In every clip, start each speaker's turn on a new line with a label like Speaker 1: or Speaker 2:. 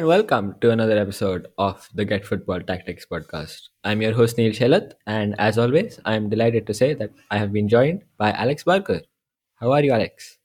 Speaker 1: And welcome to another episode of the Get Football Tactics podcast. I'm your host Neel Shelat, and as always, I'm delighted to say that I have been joined by Alex Barker. How are you, Alex?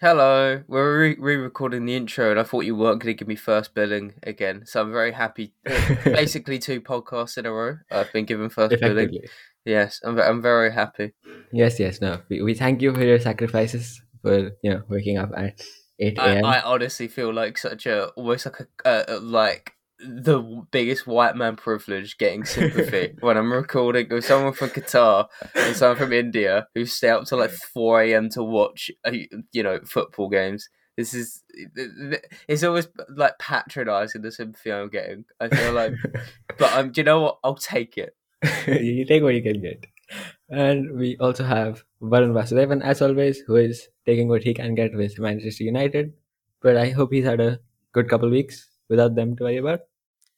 Speaker 2: Hello, we're re- re-recording the intro, and I thought you weren't going to give me first billing again, so I'm very happy. Basically, two podcasts in a row. I've been given first billing. Yes, I'm. I'm very happy.
Speaker 1: Yes, yes, no. We, we thank you for your sacrifices for you know waking up at 8
Speaker 2: I,
Speaker 1: a.m.
Speaker 2: I honestly feel like such a almost like a uh, like the biggest white man privilege getting sympathy when I'm recording with someone from Qatar and someone from India who stay up till like four a.m. to watch uh, you know football games. This is it's always like patronizing the sympathy I'm getting. I feel like, but I'm. um, do you know what? I'll take it.
Speaker 1: you take what you can get. And we also have Varun Vasudevan, as always, who is taking what he can get with Manchester United. But I hope he's had a good couple weeks without them to worry about.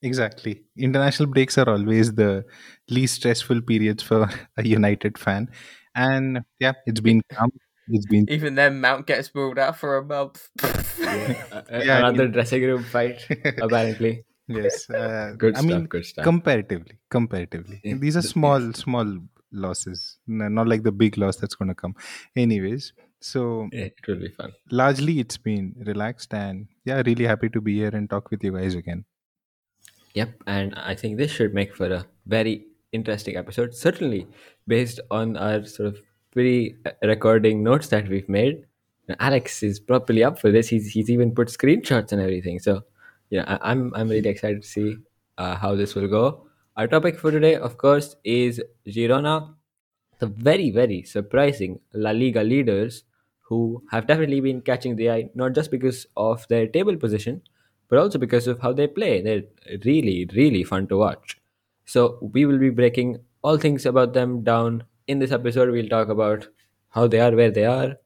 Speaker 3: Exactly. International breaks are always the least stressful periods for a United fan. And yeah, it's been calm. It's been
Speaker 2: Even then, Mount gets ruled out for a month.
Speaker 3: Yeah, I
Speaker 1: another dressing room fight, apparently.
Speaker 3: yes. Uh,
Speaker 1: Good
Speaker 3: I
Speaker 1: stuff,
Speaker 3: mean,
Speaker 1: good stuff.
Speaker 3: comparatively, comparatively,
Speaker 1: Yeah,
Speaker 3: these are small, small losses. Not like the big loss that's going to come. Anyways, so
Speaker 1: it will be fun.
Speaker 3: largely it's been relaxed, and yeah, really happy to be here and talk with you guys again.
Speaker 1: Yep, and I think this should make for a very interesting episode. Certainly, based on our sort of pre-recording notes that we've made, Alex is properly up for this. He's he's even put screenshots and everything. So, yeah, I, I'm I'm really excited to see uh, how this will go. Our topic for today, of course, is Girona, the very very surprising La Liga leaders who have definitely been catching the eye, not just because of their table position, but also because of how they play. They're really, really fun to watch. So we will be breaking all things about them down in this episode. We'll talk about how they are, where they are.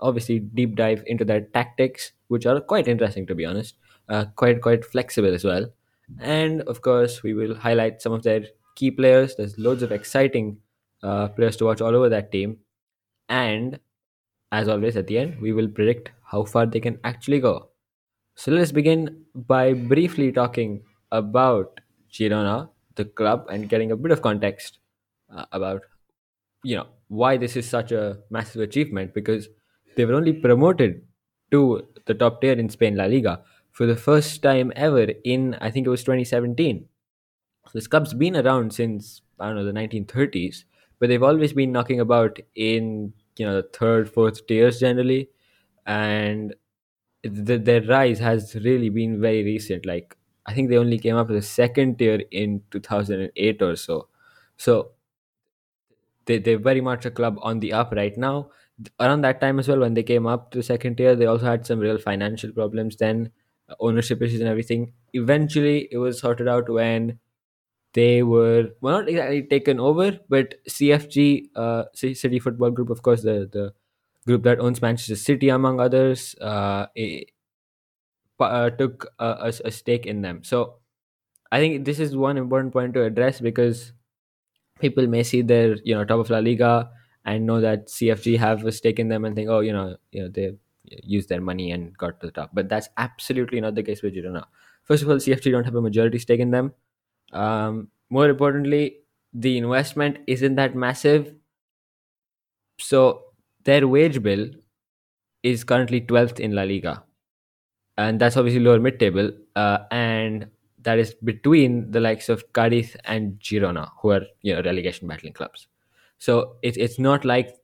Speaker 1: Obviously, deep dive into their tactics, which are quite interesting to be honest. Uh, quite quite flexible as well. And of course, we will highlight some of their key players. There's loads of exciting uh, players to watch all over that team. And as always, at the end, we will predict how far they can actually go. So let's begin by briefly talking about Girona, the club, and getting a bit of context uh, about you know why this is such a massive achievement because they were only promoted to the top tier in Spain La Liga for the first time ever in I think it was 2017. This club's been around since I don't know the 1930s, but they've always been knocking about in you know the third, fourth tiers generally, and the, their rise has really been very recent. Like I think they only came up to the second tier in 2008 or so. So they, they're very much a club on the up right now. Around that time as well, when they came up to the second tier, they also had some real financial problems then, ownership issues and everything. Eventually, it was sorted out when they were well not exactly taken over, but CFG, uh, City Football Group, of course, the the group that owns Manchester City, among others, uh, it, uh, took a, a, a stake in them. So I think this is one important point to address because people may see their you know top of La Liga and know that CFG have a stake in them and think, oh, you know, you know they used their money and got to the top. But that's absolutely not the case with Granada. First of all, CFG don't have a majority stake in them. Um, more importantly, the investment isn't that massive. So their wage bill is currently 12th in La Liga. And that's obviously lower mid table. Uh, and that is between the likes of Cadiz and Girona, who are you know relegation battling clubs. So it's it's not like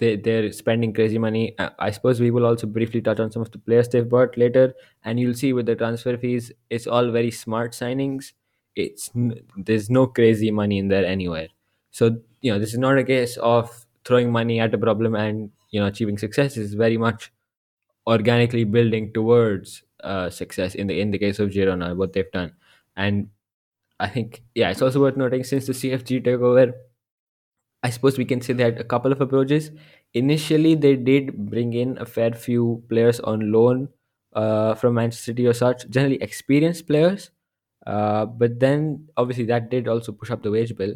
Speaker 1: they they're spending crazy money. Uh, I suppose we will also briefly touch on some of the players they've bought later, and you'll see with the transfer fees, it's all very smart signings. It's there's no crazy money in there anywhere. So you know this is not a case of throwing money at a problem and you know achieving success. It's very much organically building towards uh, success in the in the case of Girona, what they've done. And I think yeah, it's also worth noting since the CFG took over, I suppose we can say they had a couple of approaches. Initially, they did bring in a fair few players on loan uh, from Manchester City or such, generally experienced players. Uh, but then, obviously, that did also push up the wage bill.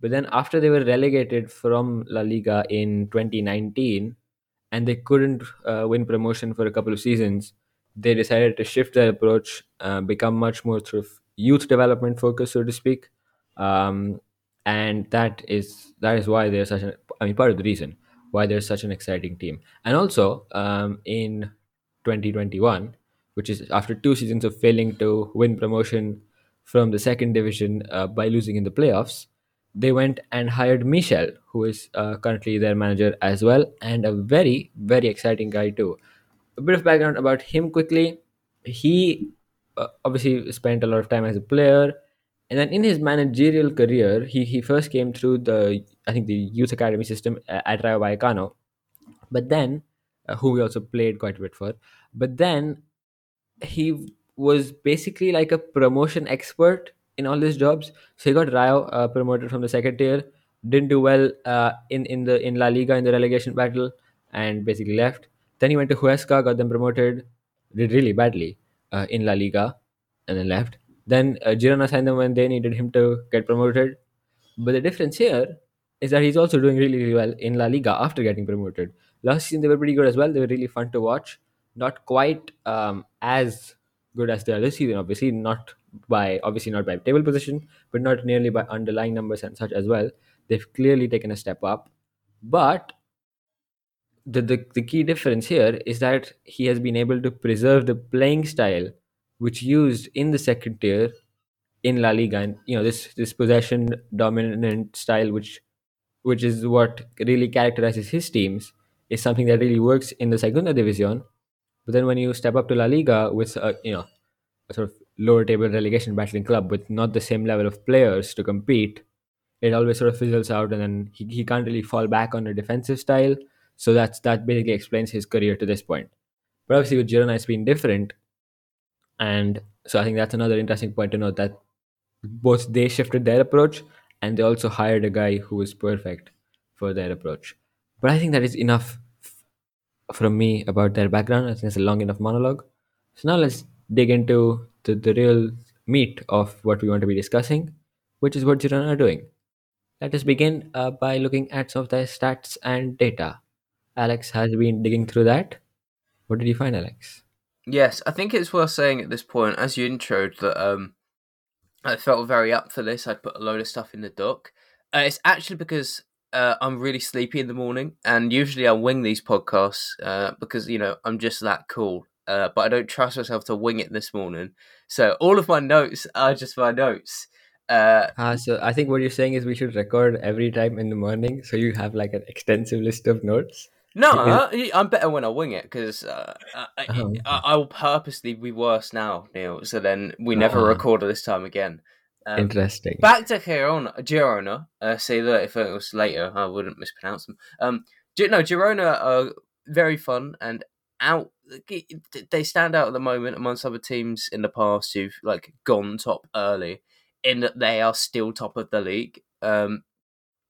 Speaker 1: But then, after they were relegated from La Liga in 2019, and they couldn't uh, win promotion for a couple of seasons, they decided to shift their approach, uh, become much more sort of youth development focused, so to speak. Um, and that is that is why they're such an I mean part of the reason why they're such an exciting team. And also um, in 2021, which is after two seasons of failing to win promotion from the second division uh, by losing in the playoffs, they went and hired Michel, who is uh, currently their manager as well, and a very very exciting guy too. A bit of background about him quickly. He uh, obviously spent a lot of time as a player and then in his managerial career, he, he first came through the I think the youth academy system at Rayo Vallecano, but then uh, who he also played quite a bit for. But then he was basically like a promotion expert in all his jobs. So he got Rayo uh, promoted from the second tier, didn't do well uh, in in the in La Liga in the relegation battle, and basically left. Then he went to Huesca, got them promoted, did really badly uh, in La Liga, and then left. Then uh, Girona signed them when they needed him to get promoted. But the difference here is that he's also doing really, really well in La Liga after getting promoted. Last season they were pretty good as well. They were really fun to watch. Not quite um, as good as they are this season, obviously not by obviously not by table position, but not nearly by underlying numbers and such as well. They've clearly taken a step up, but the, the the key difference here is that he has been able to preserve the playing style which used in the second tier in La Liga, and you know this this possession dominant style, which which is what really characterizes his teams, is something that really works in the Segunda División. But then when you step up to La Liga with a you know a sort of lower table relegation battling club with not the same level of players to compete, it always sort of fizzles out, and then he, he can't really fall back on a defensive style. So that's that basically explains his career to this point. But obviously with Girona, it's been different, and so I think that's another interesting point to note that both they shifted their approach and they also hired a guy who was perfect for their approach. But I think that is enough from me about their background. I think it's a long enough monologue. So now let's dig into the, the real meat of what we want to be discussing, which is what Girona are doing. Let us begin uh, by looking at some of their stats and data. Alex has been digging through that. What did you find, Alex?
Speaker 2: Yes, I think it's worth saying at this point, as you introed, that um, I felt very up for this. I'd put a load of stuff in the doc. Uh, it's actually because uh, I'm really sleepy in the morning, and usually I wing these podcasts uh, because you know I'm just that cool. Uh, but I don't trust myself to wing it this morning, so all of my notes are just my notes. Uh,
Speaker 1: Ah, so I think what you're saying is we should record every time in the morning, so you have like an extensive list of notes.
Speaker 2: No, I- I'm better when I wing it because uh, I, I,
Speaker 1: Oh.
Speaker 2: I, I will purposely be worse now, Neel. So then we never
Speaker 1: Ah.
Speaker 2: record this time again. Um,
Speaker 1: Interesting.
Speaker 2: Back to Girona, Girona. Uh, say that if it was later, I wouldn't mispronounce them. Um, no, Girona are very fun and out. They stand out at the moment amongst other teams in the past who've like gone top early, in that they are still top of the league. Um,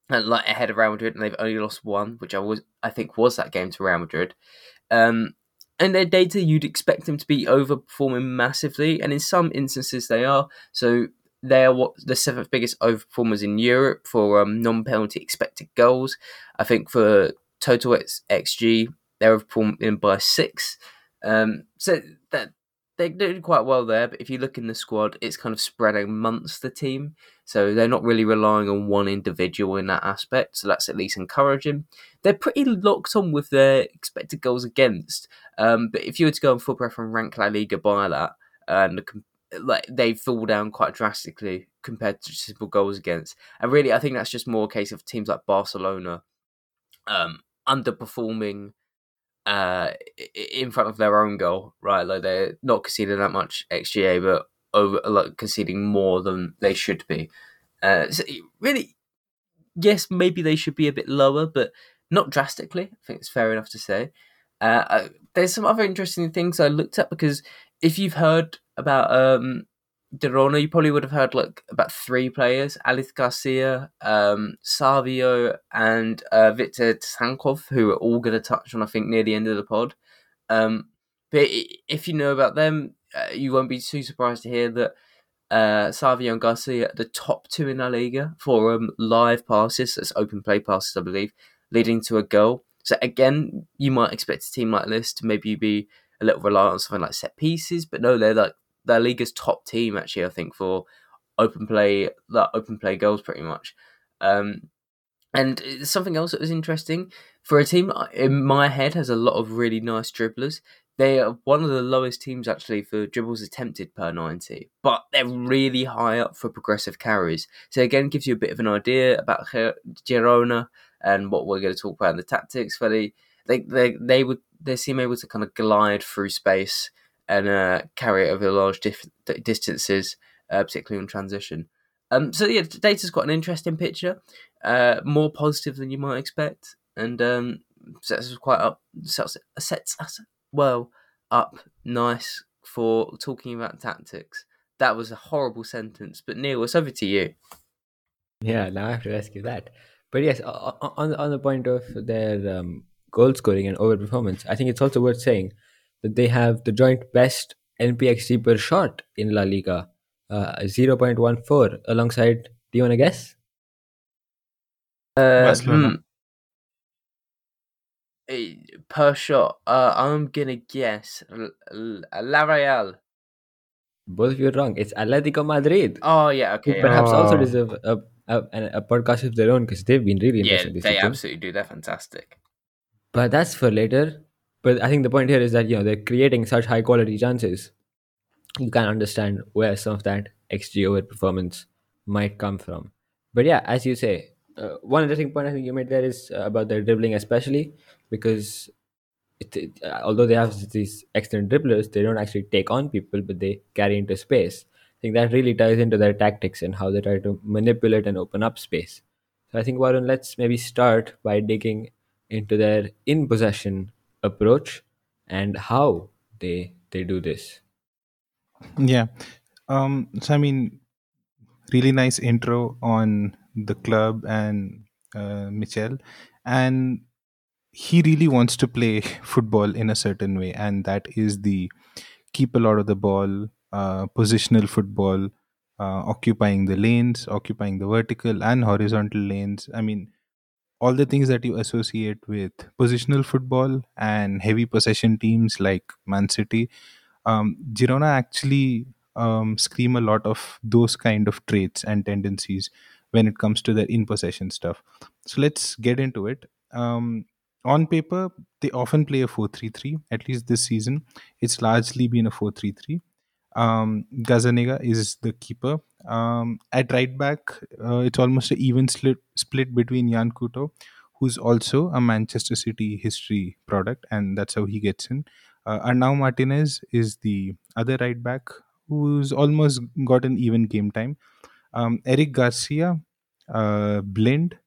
Speaker 2: and like ahead of Real Madrid, and they've only lost one, which I was I think was that game to Real Madrid. Um, and their data, you'd expect them to be overperforming massively, and in some instances they are. So they are what the seventh biggest overperformers in Europe for um, non-penalty expected goals. I think for total xG, they're overperforming by six. Um, so that they're doing quite well there. But if you look in the squad, it's kind of spread amongst the team, so they're not really relying on one individual in that aspect. So that's at least encouraging. They're pretty locked on with their expected goals against. Um, but if you were to go on football and rank La Liga by that, and like they fall down quite drastically compared to simple goals against. And really, I think that's just more a case of teams like Barcelona um, underperforming uh, in front of their own goal, right? Like they're not conceding that much XGA, but over like conceding more than they should be. Uh, so really, yes, maybe they should be a bit lower, but not drastically. I think it's fair enough to say. Uh, I, there's some other interesting things I looked at because if you've heard about um, Girona, you probably would have heard like about three players: Aleix Garcia, um, Savio, and uh, Victor Tsygankov, who are all going to touch on, I think, near the end of the pod. Um, but if you know about them, uh, you won't be too surprised to hear that uh, Savio and Garcia the top two in La Liga for um, live passes, that's open play passes, I believe, leading to a goal. So again, you might expect a team like this to maybe be a little reliant on something like set pieces, but no, they're like La Liga's top team actually. I think for open play, that open play goals pretty much. Um, and something else that was interesting for a team in my head has a lot of really nice dribblers. They are one of the lowest teams actually for dribbles attempted per 90, but they're really high up for progressive carries. So again, gives you a bit of an idea about Girona and what we're going to talk about in the tactics. For the they they they would they seem able to kind of glide through space and uh, carry it over large dif- distances, uh, particularly on transition. Um, so yeah, data's got an interesting picture, uh, more positive than you might expect, and um, sets us quite up sets, sets us well up nice for talking about tactics. That was a horrible sentence, but Neel, it's over to you.
Speaker 1: Yeah, now I have to rescue that. But yes, on on the point of their um, goal scoring and overperformance, I think it's also worth saying that they have the joint best NPXG per shot in La Liga, uh, 0.14 alongside, do you want to guess?
Speaker 2: Uh, hmm. Per shot, uh, I'm gonna guess La Real.
Speaker 1: Both of you are wrong. It's Atletico Madrid.
Speaker 2: Oh yeah, okay.
Speaker 1: Perhaps
Speaker 2: oh.
Speaker 1: also deserve a, a, a, podcast of their own because they've been really
Speaker 2: yeah,
Speaker 1: interesting.
Speaker 2: they absolutely do. They're fantastic.
Speaker 1: But that's for later. But I think the point here is that you know they're creating such high quality chances. You can understand where some of that XG over performance might come from. But yeah, as you say, uh, one interesting point I think you made there is uh, about their dribbling, especially because it, it, uh, although they have these excellent dribblers, they don't actually take on people, but they carry into space. I think that really ties into their tactics and how they try to manipulate and open up space. So I think Varun, let's maybe start by digging into their in possession approach and how they they do this.
Speaker 3: Yeah. Um, so I mean, really nice intro on the club and uh, Michel, and he really wants to play football in a certain way, and that is the keep a lot of the ball, uh, positional football, uh, occupying the lanes, occupying the vertical and horizontal lanes. I mean, all the things that you associate with positional football and heavy possession teams like Man City. Um, Girona actually um, scream a lot of those kind of traits and tendencies when it comes to their in possession stuff. So let's get into it. Um, on paper, they often play a 4 3 3, at least this season. It's largely been a 4 3 3. Um, Gazzaniga is the keeper. Um, at right back, uh, it's almost an even split, between Yan Couto, who's also a Manchester City history product, and that's how he gets in. Uh, Arnau Martinez is the other right back, who's almost got an even game time. Um, Eric Garcia, uh, Blind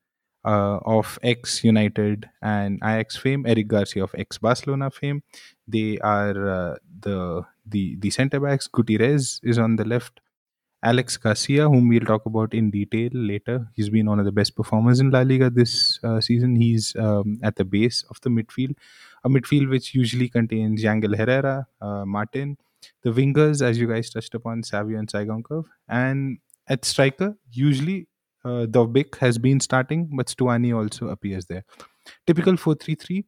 Speaker 3: uh, of ex United and Ajax fame, Eric Garcia of ex Barcelona fame. They are uh, the the the centre backs. Gutierrez is on the left. Alex Garcia, whom we'll talk about in detail later, he's been one of the best performers in La Liga this uh, season. He's um, at the base of the midfield, a midfield which usually contains Yangel Herrera, uh, Martin, the wingers, as you guys touched upon, Savio and Tsygankov, and at striker, usually uh, Dovbyk has been starting, but Stuani also appears there. Typical 4 3 3.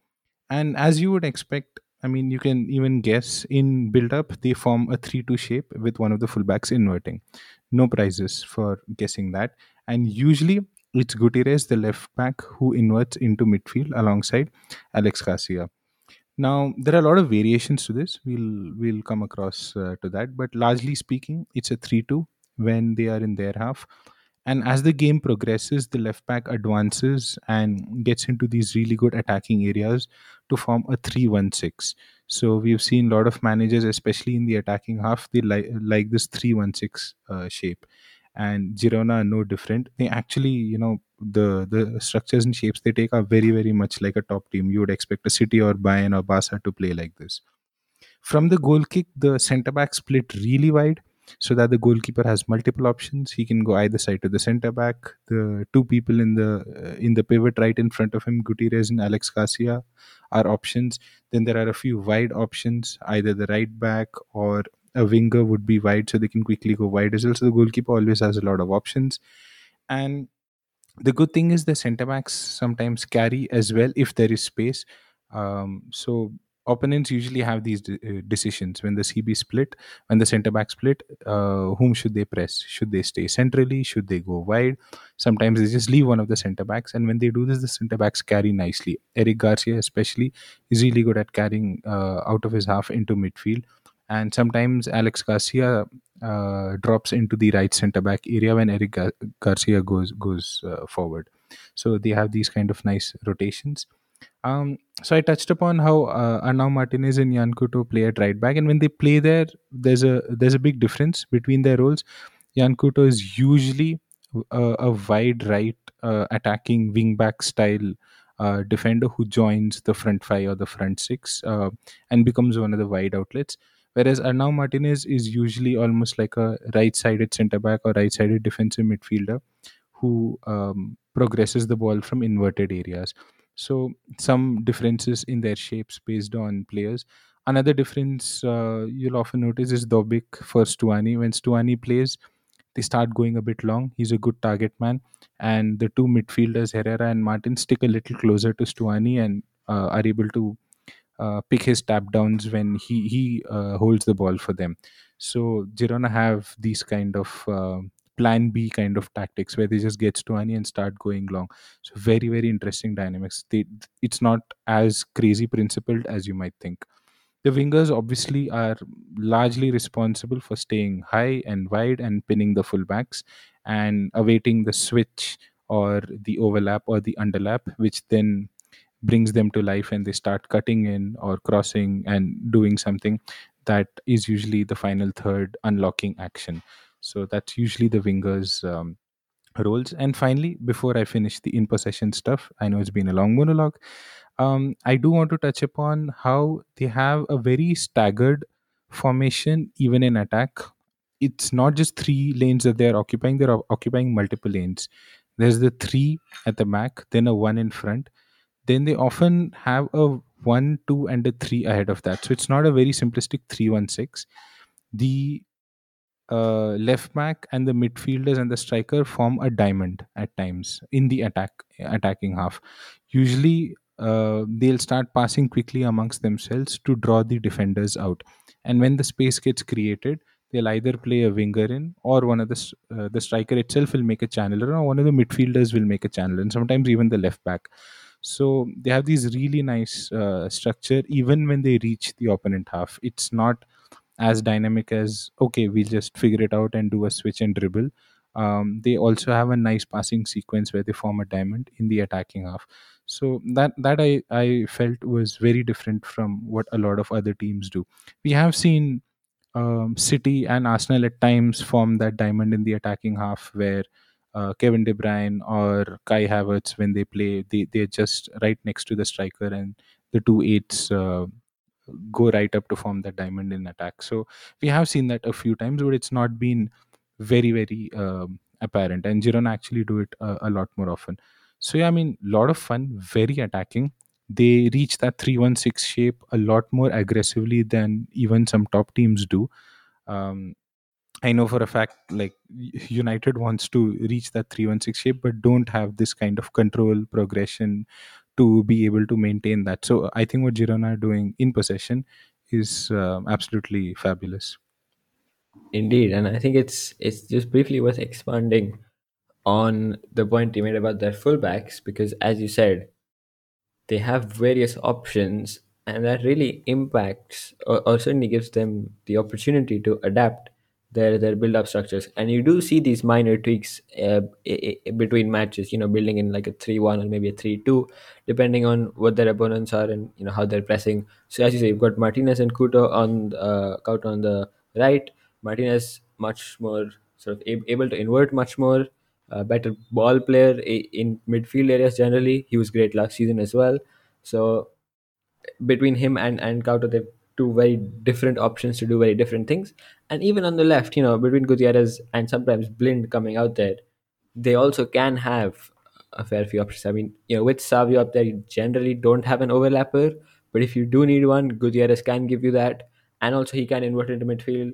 Speaker 3: And as you would expect, I mean, you can even guess in build up, they form a 3 2 shape with one of the fullbacks inverting. No prizes for guessing that. And usually it's Gutierrez, the left back, who inverts into midfield alongside Alex Garcia. Now there are a lot of variations to this. We'll we'll come across uh, to that, but largely speaking, it's a three-two when they are in their half. And as the game progresses, the left back advances and gets into these really good attacking areas to form a 3 1 6. So we've seen a lot of managers, especially in the attacking half, they like, like this 3 1 6 uh, shape. And Girona are no different. They actually, you know, the the structures and shapes they take are very, very much like a top team. You would expect a City or Bayern or Barca to play like this. From the goal kick, the centre back split really wide so that the goalkeeper has multiple options. He can go either side to the center back. The two people in the uh, in the pivot right in front of him, Gutierrez and Alex Garcia, are options. Then there are a few wide options. Either the right back or a winger would be wide, so they can quickly go wide as well. So the goalkeeper always has a lot of options. And the good thing is the centre backs sometimes carry as well if there is space. Um, so opponents usually have these de- uh, decisions when the CB split, when the centre back split. Uh, whom should they press? Should they stay centrally? Should they go wide? Sometimes they just leave one of the centre backs, and when they do this, the centre backs carry nicely. Eric Garcia, especially, is really good at carrying uh, out of his half into midfield, and sometimes Alex Garcia uh, drops into the right centre back area when Eric Gar- Garcia goes goes uh, forward. So they have these kind of nice rotations. Um, so I touched upon how uh, Arnau Martinez and Yan Couto play at right back, and when they play there, there's a there's a big difference between their roles. Yan Couto is usually a, a wide right uh, attacking wing back style uh, defender who joins the front five or the front six uh, and becomes one of the wide outlets. Whereas Arnau Martinez is usually almost like a right sided centre back or right sided defensive midfielder who um, progresses the ball from inverted areas. So some differences in their shapes based on players. Another difference uh, you'll often notice is Dovbyk for Stuani. When Stuani plays, they start going a bit long. He's a good target man, and the two midfielders Herrera and Martin stick a little closer to Stuani and uh, are able to uh, pick his tap downs when he he uh, holds the ball for them. So Girona have these kind of uh, plan B kind of tactics where they just get Stuani and start going long. So very very interesting dynamics. They, it's not as crazy principled as you might think. The wingers obviously are largely responsible for staying high and wide and pinning the fullbacks and awaiting the switch or the overlap or the underlap, which then brings them to life and they start cutting in or crossing and doing something that is usually the final third unlocking action. So that's usually the wingers. Um, roles. And finally, before I finish the in possession stuff, I know it's been a long monologue. Um, I do want to touch upon how they have a very staggered formation, even in attack. It's not just three lanes that they're occupying, they're occupying multiple lanes. There's the three at the back, then a one in front. Then they often have a one, two, and a three ahead of that. So it's not a very simplistic three, one, six. The uh, left back and the midfielders and the striker form a diamond at times in the attack attacking half. Usually, uh, they'll start passing quickly amongst themselves to draw the defenders out. And when the space gets created, they'll either play a winger in, or one of the uh, the striker itself will make a channeler, or one of the midfielders will make a channeler, and sometimes even the left back. So they have these really nice uh, structure even when they reach the opponent half. It's not as dynamic as okay we'll just figure it out and do a switch and dribble. Um, they also have a nice passing sequence where they form a diamond in the attacking half. So that that i i felt was very different from what a lot of other teams do. We have seen um, city and arsenal at times form that diamond in the attacking half where uh, Kevin De Bruyne or Kai Havertz, when they play, they they're just right next to the striker, and the two eights uh, go right up to form that diamond in attack. So we have seen that a few times, but it's not been very very um, apparent. And Girona actually do it a, a lot more often. So yeah, I mean, lot of fun, very attacking. They reach that three one six shape a lot more aggressively than even some top teams do. Um, I know for a fact, like United wants to reach that 316 shape, but don't have this kind of control progression to be able to maintain that. So I think what Girona are doing in possession is um, absolutely fabulous.
Speaker 1: Indeed, and I think it's it's just briefly worth expanding on the point you made about their fullbacks because, as you said, they have various options and that really impacts or, or certainly gives them the opportunity to adapt their their build up structures and you do see these minor tweaks uh, i- i- between matches you know building in like a 3-1 or maybe a 3-2 depending on what their opponents are and you know how they're pressing so as you say you've got martinez and Couto on uh, Couto on the right martinez much more sort of ab- able to invert much more a better ball player in midfield areas generally. He was great last season as well. So between him and and Couto, they've two very different options to do very different things. And even on the left, you know, between Gutierrez and sometimes Blind coming out there, they also can have a fair few options. I mean, you know, with Savio up there, you generally don't have an overlapper, but if you do need one, Gutierrez can give you that, and also he can invert into midfield,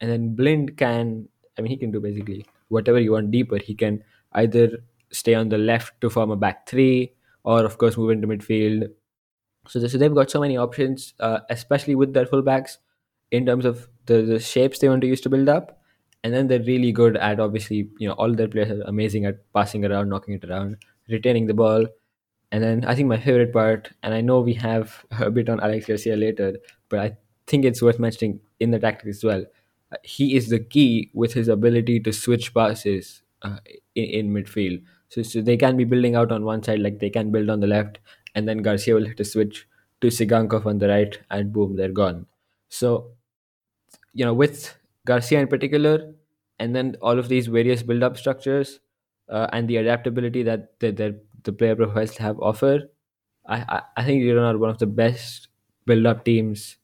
Speaker 1: and then Blind can. I mean, he can do basically whatever you want deeper. He can either stay on the left to form a back three, or of course move into midfield So, they- so they've got so many options, uh, especially with their fullbacks, in terms of the, the shapes they want to use to build up. And then they're really good at obviously, you know, all their players are amazing at passing around, knocking it around, retaining the ball. And then I think my favorite part, and I know we have a bit on Alex Garcia later, but I think it's worth mentioning in the tactics as well. He is the key with his ability to switch passes uh, in, in midfield. So, so they can be building out on one side, like they can build on the left, and then Garcia will hit a switch to Tsygankov on the right, and boom, they're gone. So, you know, with Garcia in particular, and then all of these various build-up structures uh, and the adaptability that the, the, the player profiles have offer, I, I, I think Girona are one of the best build-up teams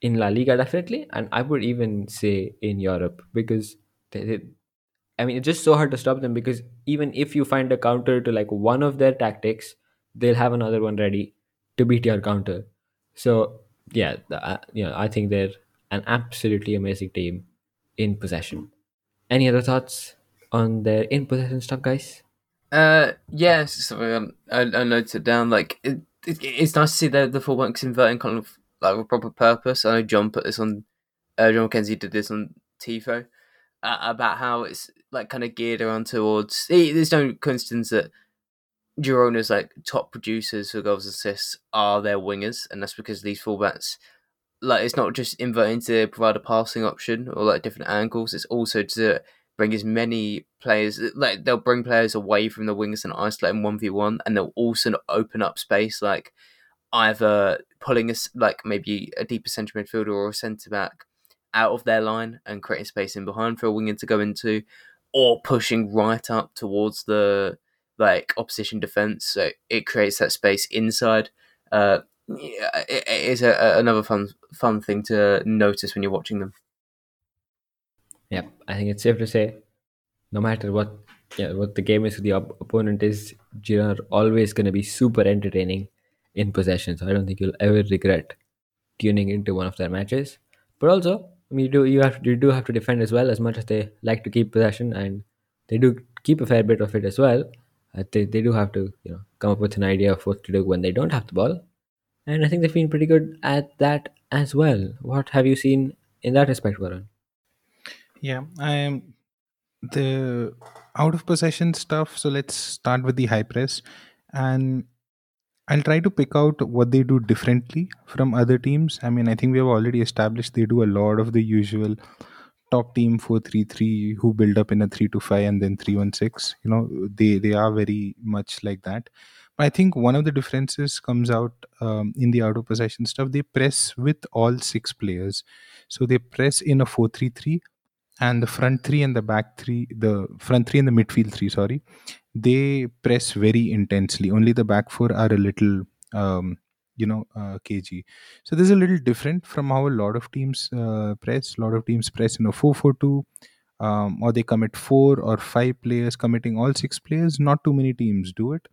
Speaker 1: in La Liga, definitely, and I would even say in Europe because they, they, I mean, it's just so hard to stop them because even if you find a counter to like one of their tactics, they'll have another one ready to beat your counter. So yeah, the, uh, you know, I think they're an absolutely amazing team in possession. Any other thoughts on their in possession stuff, guys?
Speaker 2: Uh, yeah, something um, I, I noted down. Like, it, it, it's nice to see the the fullbacks inverting kind of like with proper purpose. I know John put this on. Uh, John McKenzie did this on Tifo uh, about how it's like kind of geared around towards. eh, There's no coincidence that Girona's like top producers for goals and assists are their wingers, and that's because these fullbacks like it's not just inverting to provide a passing option or like different angles. It's also to bring as many players like they'll bring players away from the wings and isolate them one v one, and they'll also open up space like either pulling us like maybe a deeper centre midfielder or a centre back out of their line and creating space in behind for a winger to go into, or pushing right up towards the like opposition defense. So it creates that space inside. Uh, it, it is a, a- another fun fun thing to notice when you're watching them.
Speaker 1: Yeah, I think it's safe to say, no matter what, yeah, what the game is, the op- opponent is, Girona are always going to be super entertaining in possession. So I don't think you'll ever regret tuning into one of their matches. But also, I mean, you do you have you do have to defend as well as much as they like to keep possession, and they do keep a fair bit of it as well. Uh, they they do have to you know come up with an idea of what to do when they don't have the ball, and I think they've been pretty good at that as well. What have you seen in that respect, Varun?
Speaker 3: Yeah, I am the out of possession stuff. So let's start with the high press, and I'll try to pick out what they do differently from other teams. I mean, I think we have already established they do a lot of the usual top team 433 who build up in a 3 to 5 and then 316 you know they they are very much like that. But i think one of the differences comes out um, in the out of possession stuff they press with all six players. So they press in a 433 and the front three and the back three the front three and the midfield three sorry they press very intensely. Only the back four are a little um, you know uh, kg so this is a little different from how a lot of teams uh, press. A lot of teams press in a 442 um, or they commit four or five players committing all six players. Not too many teams do it.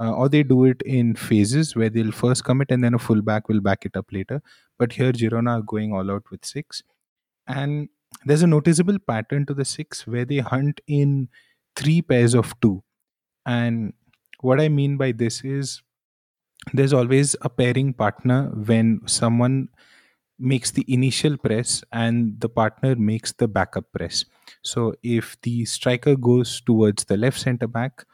Speaker 3: Uh, or they do it in phases where they'll first commit and then a fullback will back it up later. But here girona are going all out with six. And there's a noticeable pattern to the six where they hunt in three pairs of two. And what i mean by this is there's always a pairing partner when someone makes the initial press and the partner makes the backup press. So if the striker goes towards the left center back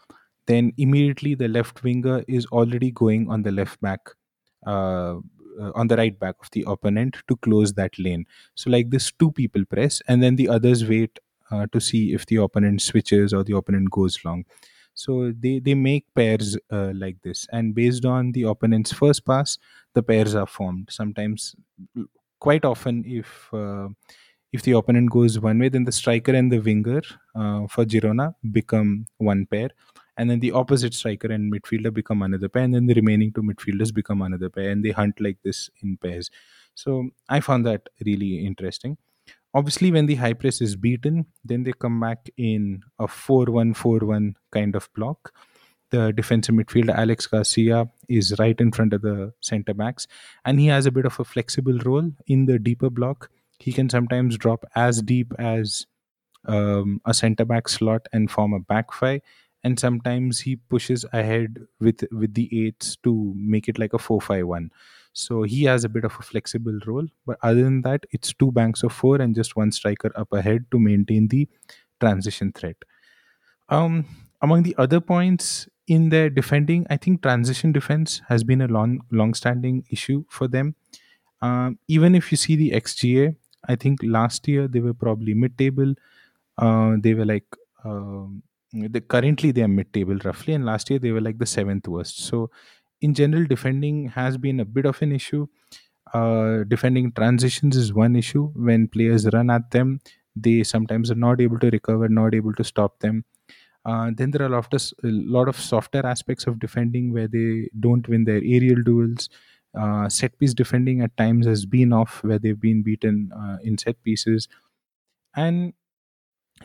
Speaker 3: then immediately the left winger is already going on the left back uh, uh, on the right back of the opponent to close that lane. So like this two people press and then the others wait uh, to see if the opponent switches or the opponent goes long so they they make pairs uh, like this. And based on the opponent's first pass the pairs are formed. Sometimes quite often if uh, if the opponent goes one way then the striker and the winger uh, for girona become one pair. And then the opposite striker and midfielder become another pair. And then the remaining two midfielders become another pair. And they hunt like this in pairs. So i found that really interesting obviously when the high press is beaten then they come back in a four-one-four-one kind of block. The defensive midfielder alex garcia is right in front of the center backs and he has a bit of a flexible role in the deeper block. He can sometimes drop as deep as um, a center back slot and form a back five and sometimes he pushes ahead with with the eights to make it like a 4-5-1 so he has a bit of a flexible role but other than that it's two banks of four and just one striker up ahead to maintain the transition threat. Um among the other points in their defending i think transition defense has been a long long standing issue for them. Um, even if you see the xga i think last year they were probably mid table uh, they were like um, the, currently they are mid-table roughly, and last year they were like the seventh worst. So in general, defending has been a bit of an issue. Uh, defending transitions is one issue. When players run at them, they sometimes are not able to recover, not able to stop them. Uh, then there are a lot, of, a lot of softer aspects of defending where they don't win their aerial duels. Uh, set piece defending at times has been off where they've been beaten uh, in set pieces. And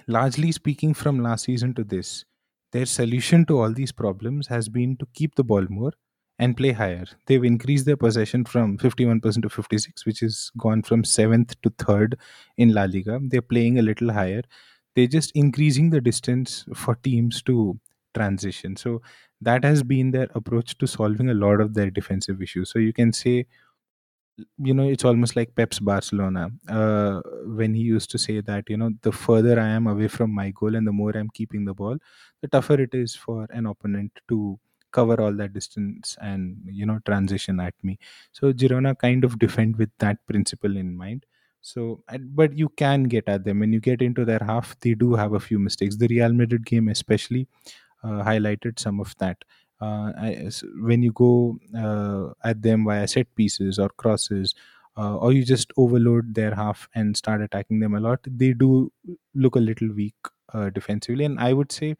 Speaker 3: largely speaking from last season to this their solution to all these problems has been to keep the ball more and play higher. They've increased their possession from 51% to 56 which has gone from 7th to 3rd in la liga. They're playing a little higher. They're just increasing the distance for teams to transition. So that has been their approach to solving a lot of their defensive issues. So you can say you know it's almost like pep's barcelona. Uh, when he used to say that you know the further i am away from my goal and the more i'm keeping the ball the tougher it is for an opponent to cover all that distance and you know transition at me. So girona kind of defend with that principle in mind. So but you can get at them. When you get into their half they do have a few mistakes. The real madrid game especially uh, highlighted some of that I, s- when you go uh, at them via set pieces or crosses, uh, or you just overload their half and start attacking them a lot, they do look a little weak uh, defensively. And I would say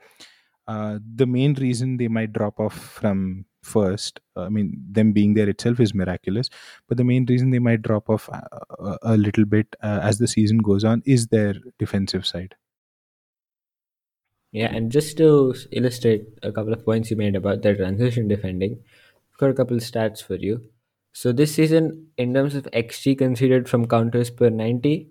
Speaker 3: uh, the main reason they might drop off from first, I mean, them being there itself is miraculous, but the main reason they might drop off uh, a, a little bit uh, as the season goes on is their defensive side.
Speaker 1: Yeah, and just to illustrate a couple of points you made about the transition defending, I've got a couple of stats for you. So this season, in terms of XG conceded from counters per 90,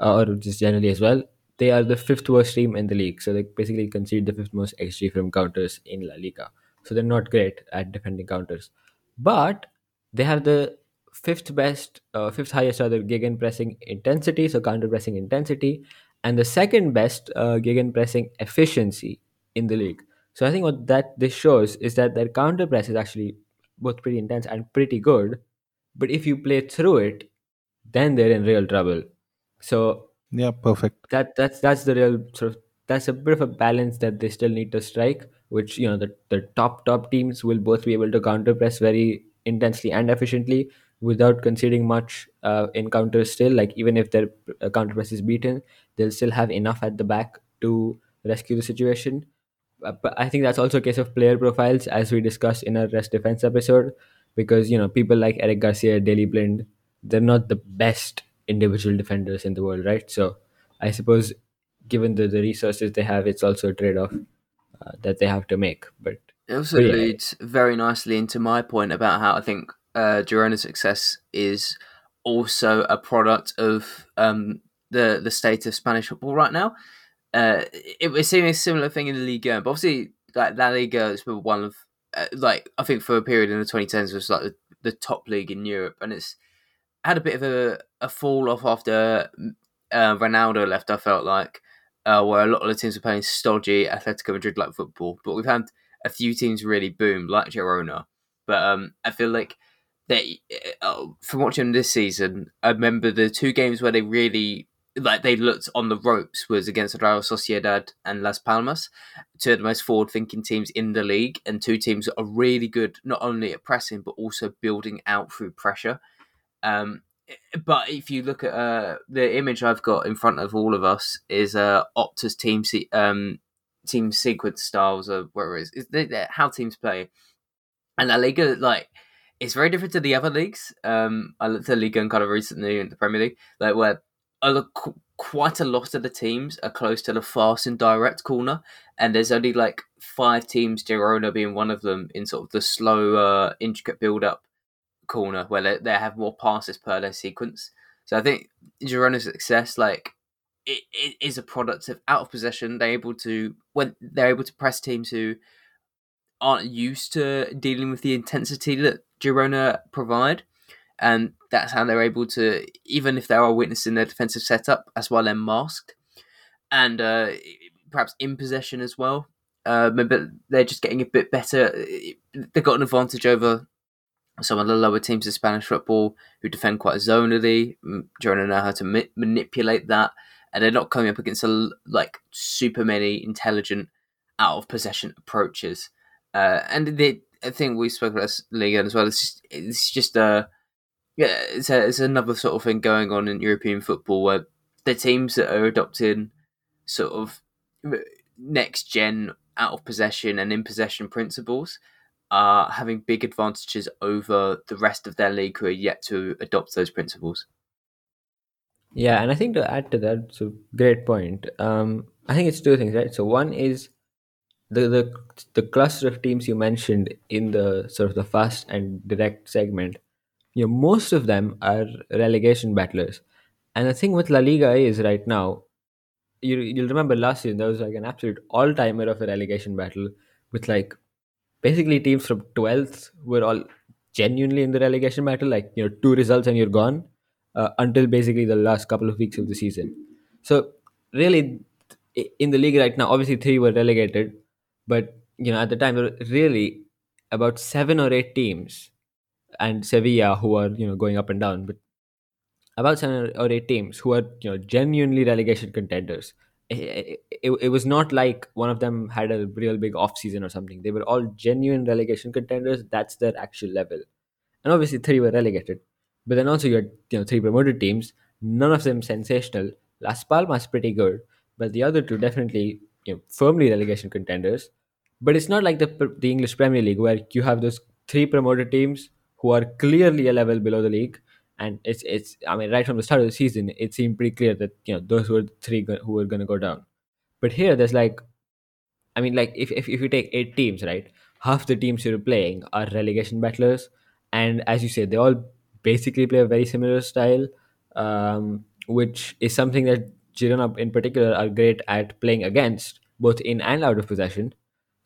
Speaker 1: uh, or just generally as well, they are the fifth worst team in the league. So they basically concede the fifth most XG from counters in La Liga. So they're not great at defending counters. But they have the fifth best, uh, fifth highest rather, gegenpressing intensity, so counter pressing intensity, and the second best uh, gegenpressing efficiency in the league. So I think what that this shows is that their counter press is actually both pretty intense and pretty good. But if you play through it, then they're in real trouble. So
Speaker 3: Yeah, perfect.
Speaker 1: that that's that's the real sort of that's a bit of a balance that they still need to strike which you know the, the top top teams will both be able to counter press very intensely and efficiently without conceding much uh, still like even if their uh, counter press is beaten they'll still have enough at the back to rescue the situation. Uh, but i think that's also a case of player profiles as we discussed in our rest defense episode because you know people like eric garcia Daley Blind they're not the best individual defenders in the world right? So I suppose, given the, the resources they have, it's also a trade off uh, that they have to make. But,
Speaker 2: It also
Speaker 1: yeah,
Speaker 2: leads very nicely into my point about how I think uh, Girona's success is also a product of um, the the state of Spanish football right now. Uh, it, we're seeing a similar thing in the Liga, but obviously, like La Liga is one of uh, like I think for a period in the 2010s was like the, the top league in Europe, and it's had a bit of a, a fall off after uh, Ronaldo left. I felt like uh, where a lot of the teams were playing stodgy Atletico Madrid like football, but we've had a few teams really boom like Girona. But um, I feel like they, uh, from watching this season, I remember the two games where they really like they looked on the ropes was against Real Sociedad and Las Palmas, two of the most forward-thinking teams in the league, and two teams that are really good not only at pressing but also building out through pressure. Um, but if you look at uh, the image I've got in front of all of us is uh, Opta's team se- um, team sequence styles of where it is, how teams play, and La Liga like it's very different to the other leagues. Um, I looked at League and kind of recently in the Premier League, like where I look quite a lot of the teams are close to the fast and direct corner, and there's only like five teams, Girona being one of them, in sort of the slow, intricate build up corner where they, they have more passes per their sequence. So I think Girona's success, like it, it is a product of out of possession. They're able to when they're able to press teams who aren't used to dealing with the intensity that Girona provide, and that's how they're able to, even if they are witnessing their defensive setup as well, then masked, and uh, perhaps in possession as well. Uh, maybe they're just getting a bit better. They've got an advantage over some of the lower teams of Spanish football who defend quite zonally. Girona know how to ma- manipulate that, and they're not coming up against a, like super many intelligent out of possession approaches. Uh, and the I think we spoke about Liga as well. It's, it's just a yeah, it's, a, it's another sort of thing going on in European football where the teams that are adopting sort of next gen out of possession and in possession principles are having big advantages over the rest of their league who are yet to adopt those principles.
Speaker 1: Yeah, and I think to add to that, a great point. Um, I think it's two things, right? So one is the the the cluster of teams you mentioned in the sort of the fast and direct segment. You know, most of them are relegation battlers, and the thing with La Liga is right now, you you'll remember last season there was like an absolute all timer of a relegation battle with like basically teams from 12th were all genuinely in the relegation battle like you know two results and you're gone uh, until basically the last couple of weeks of the season so really in the league right now obviously three were relegated but you know at the time there were really about seven or eight teams and sevilla who are you know going up and down but about seven or eight teams who are you know genuinely relegation contenders. It, it, it, was not like one of them had a real big off season or something. They were all genuine relegation contenders. That's their actual level. And obviously three were relegated. But then also you had you know three promoted teams. None of them sensational. Las palmas pretty good. But the other two definitely you know firmly relegation contenders but it's not like the the english premier league where you have those three promoted teams who are clearly a level below the league and it's it's I mean right from the start of the season it seemed pretty clear that you know those were the three go- who were going to go down. But here there's like, I mean like if, if if you take eight teams right, half the teams you're playing are relegation battlers, and as you say they all basically play a very similar style, um, which is something that Girona in particular are great at playing against both in and out of possession.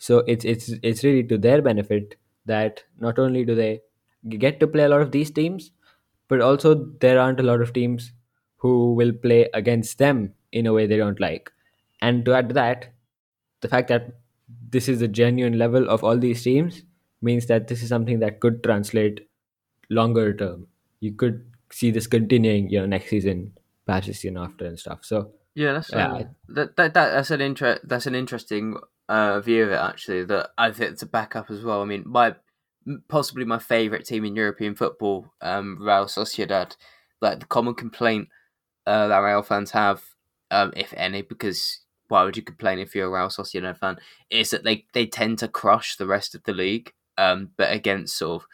Speaker 1: So it's it's it's really to their benefit that not only do they get to play a lot of these teams, but also there aren't a lot of teams who will play against them in a way they don't like. And to add to that, the fact that this is the genuine level of all these teams means that this is something that could translate longer term. You could see this continuing, you know, next season, perhaps the season after and stuff. So
Speaker 2: yeah, that's yeah, that, that, that that's an interest. That's an interesting uh, view of it actually. That I think to back up as well. I mean, my possibly my favorite team in European football, um, Real Sociedad. Like the common complaint uh, that Real fans have, um, if any, because why would you complain if you're a Real Sociedad fan? Is that they they tend to crush the rest of the league, um, but against sort of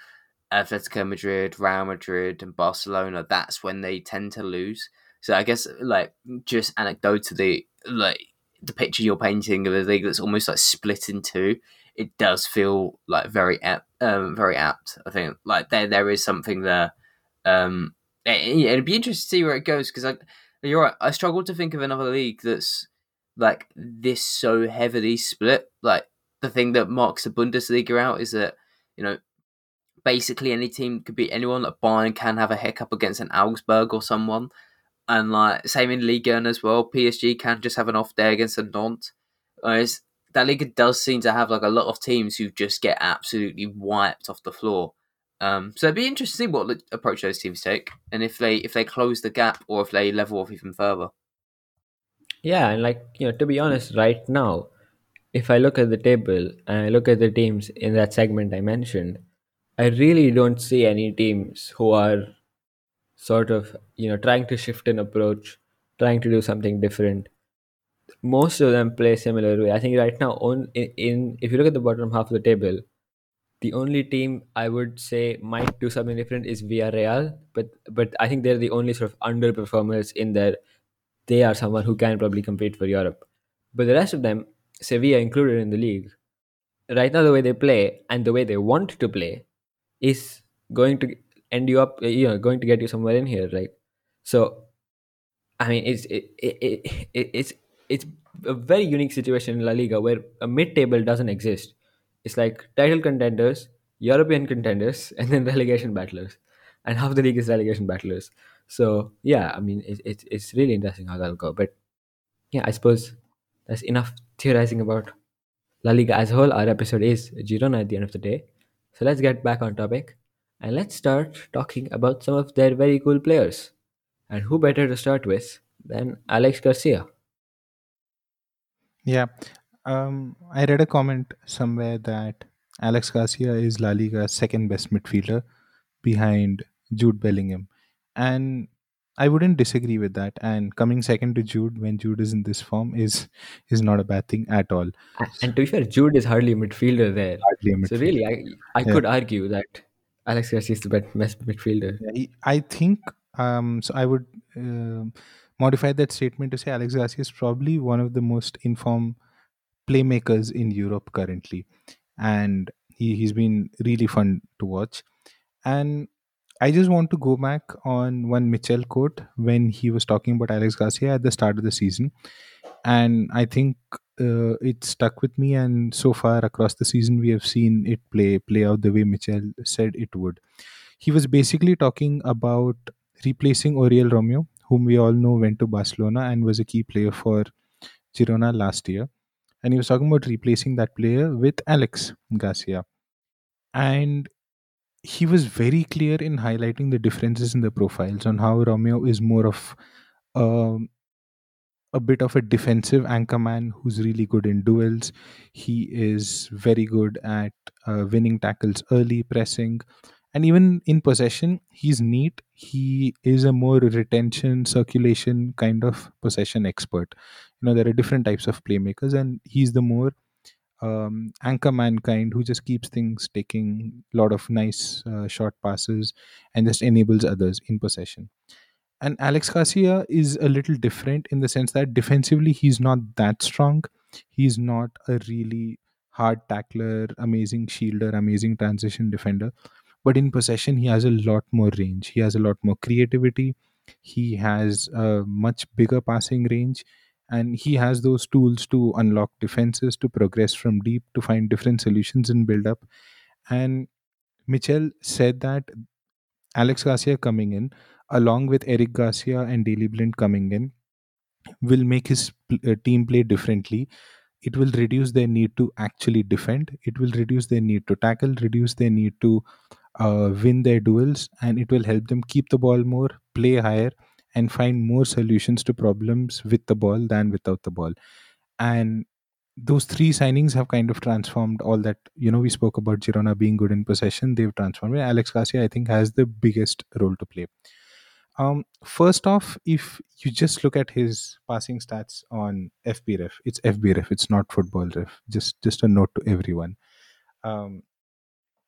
Speaker 2: Atletico Madrid, Real Madrid, and Barcelona, that's when they tend to lose. So I guess like just anecdotally, like the picture you're painting of a league that's almost like split in two it does feel like very apt, um, very apt. I think like there there is something there. Um, it, it'd be interesting to see where it goes because you're right. I struggle to think of another league that's like this so heavily split. Like the thing that marks the Bundesliga out is that you know basically any team could be anyone. Like Bayern can have a hiccup against an Augsburg or someone, and like same in Ligue 1 as well. PSG can just have an off day against a Nantes. Whereas that league does seem to have like a lot of teams who just get absolutely wiped off the floor. Um, so it'd be interesting to see what approach those teams take, and if they if they close the gap or if they level off even further.
Speaker 1: Yeah, and like you know, to be honest, right now, if I look at the table and I look at the teams in that segment I mentioned, I really don't see any teams who are sort of you know trying to shift an approach, trying to do something different most of them play similar way. I think right now, on in, in if you look at the bottom half of the table, the only team I would say might do something different is Villarreal, but but I think they're the only sort of underperformers in there. They are someone who can probably compete for Europe, but the rest of them, Sevilla included in the league, right now the way they play and the way they want to play, is going to end you up, you know, going to get you somewhere in here, right? So I mean, it's it, it, it, it, it's it's a very unique situation in La Liga where a mid-table doesn't exist. It's like title contenders, European contenders, and then relegation battlers, and half the league is relegation battlers. So yeah, I mean, it, it, it's really interesting how that'll go. But yeah, I suppose that's enough theorizing about La Liga as a whole. Our episode is Girona at the end of the day. So let's get back on topic and let's start talking about some of their very cool players. And who better to start with than Alex Garcia?
Speaker 3: Yeah. Um, I read a comment somewhere that Alex Garcia is La Liga's second best midfielder behind Jude Bellingham. And I wouldn't disagree with that. And coming second to Jude when Jude is in this form is is not a bad thing at all.
Speaker 1: And to be fair, Jude is hardly a midfielder there.
Speaker 3: Hardly a
Speaker 1: So really, I I
Speaker 3: Yeah.
Speaker 1: could argue that Alex Garcia is the best midfielder.
Speaker 3: Yeah, he- I think um, so. I would um modify that statement to say Alex Garcia is probably one of the most informed playmakers in Europe currently, and he, he's been really fun to watch. And I just want to go back on one Michel quote when he was talking about Alex Garcia at the start of the season, and I think uh, it stuck with me. And so far across the season, we have seen it play play out the way Michel said it would. He was basically talking about replacing Oriol Romeo, whom we all know went to Barcelona and was a key player for Girona last year. And he was talking about replacing that player with Alex Garcia. And he was very clear in highlighting the differences in the profiles on how Romeo is more of um, a bit of a defensive anchorman who's really good in duels. He is very good at uh, winning tackles early, pressing, and even in possession, he's neat. He is a more retention, circulation kind of possession expert. You know, there are different types of playmakers, and he's the more um, anchorman kind who just keeps things taking a lot of nice uh, short passes and just enables others in possession. And Alex Garcia is a little different in the sense that defensively he's not that strong. He's not a really hard tackler, amazing shielder, amazing transition defender. But in possession, he has a lot more range. He has a lot more creativity. He has a much bigger passing range. And he has those tools to unlock defenses, to progress from deep, to find different solutions and build up. And Michel said that Alex Garcia coming in, along with Eric Garcia and Daley Blind coming in, will make his uh, team play differently. It will reduce their need to actually defend. It will reduce their need to tackle, reduce their need to uh, win their duels, and it will help them keep the ball more, play higher, and find more solutions to problems with the ball than without the ball. And those three signings have kind of transformed all that. You know, we spoke about Girona being good in possession. They've transformed it. Alex Garcia, I think, has the biggest role to play. Um, first off, if you just look at his passing stats on FBref, it's FBref, it's not Football Ref. Just just a note to everyone. Um,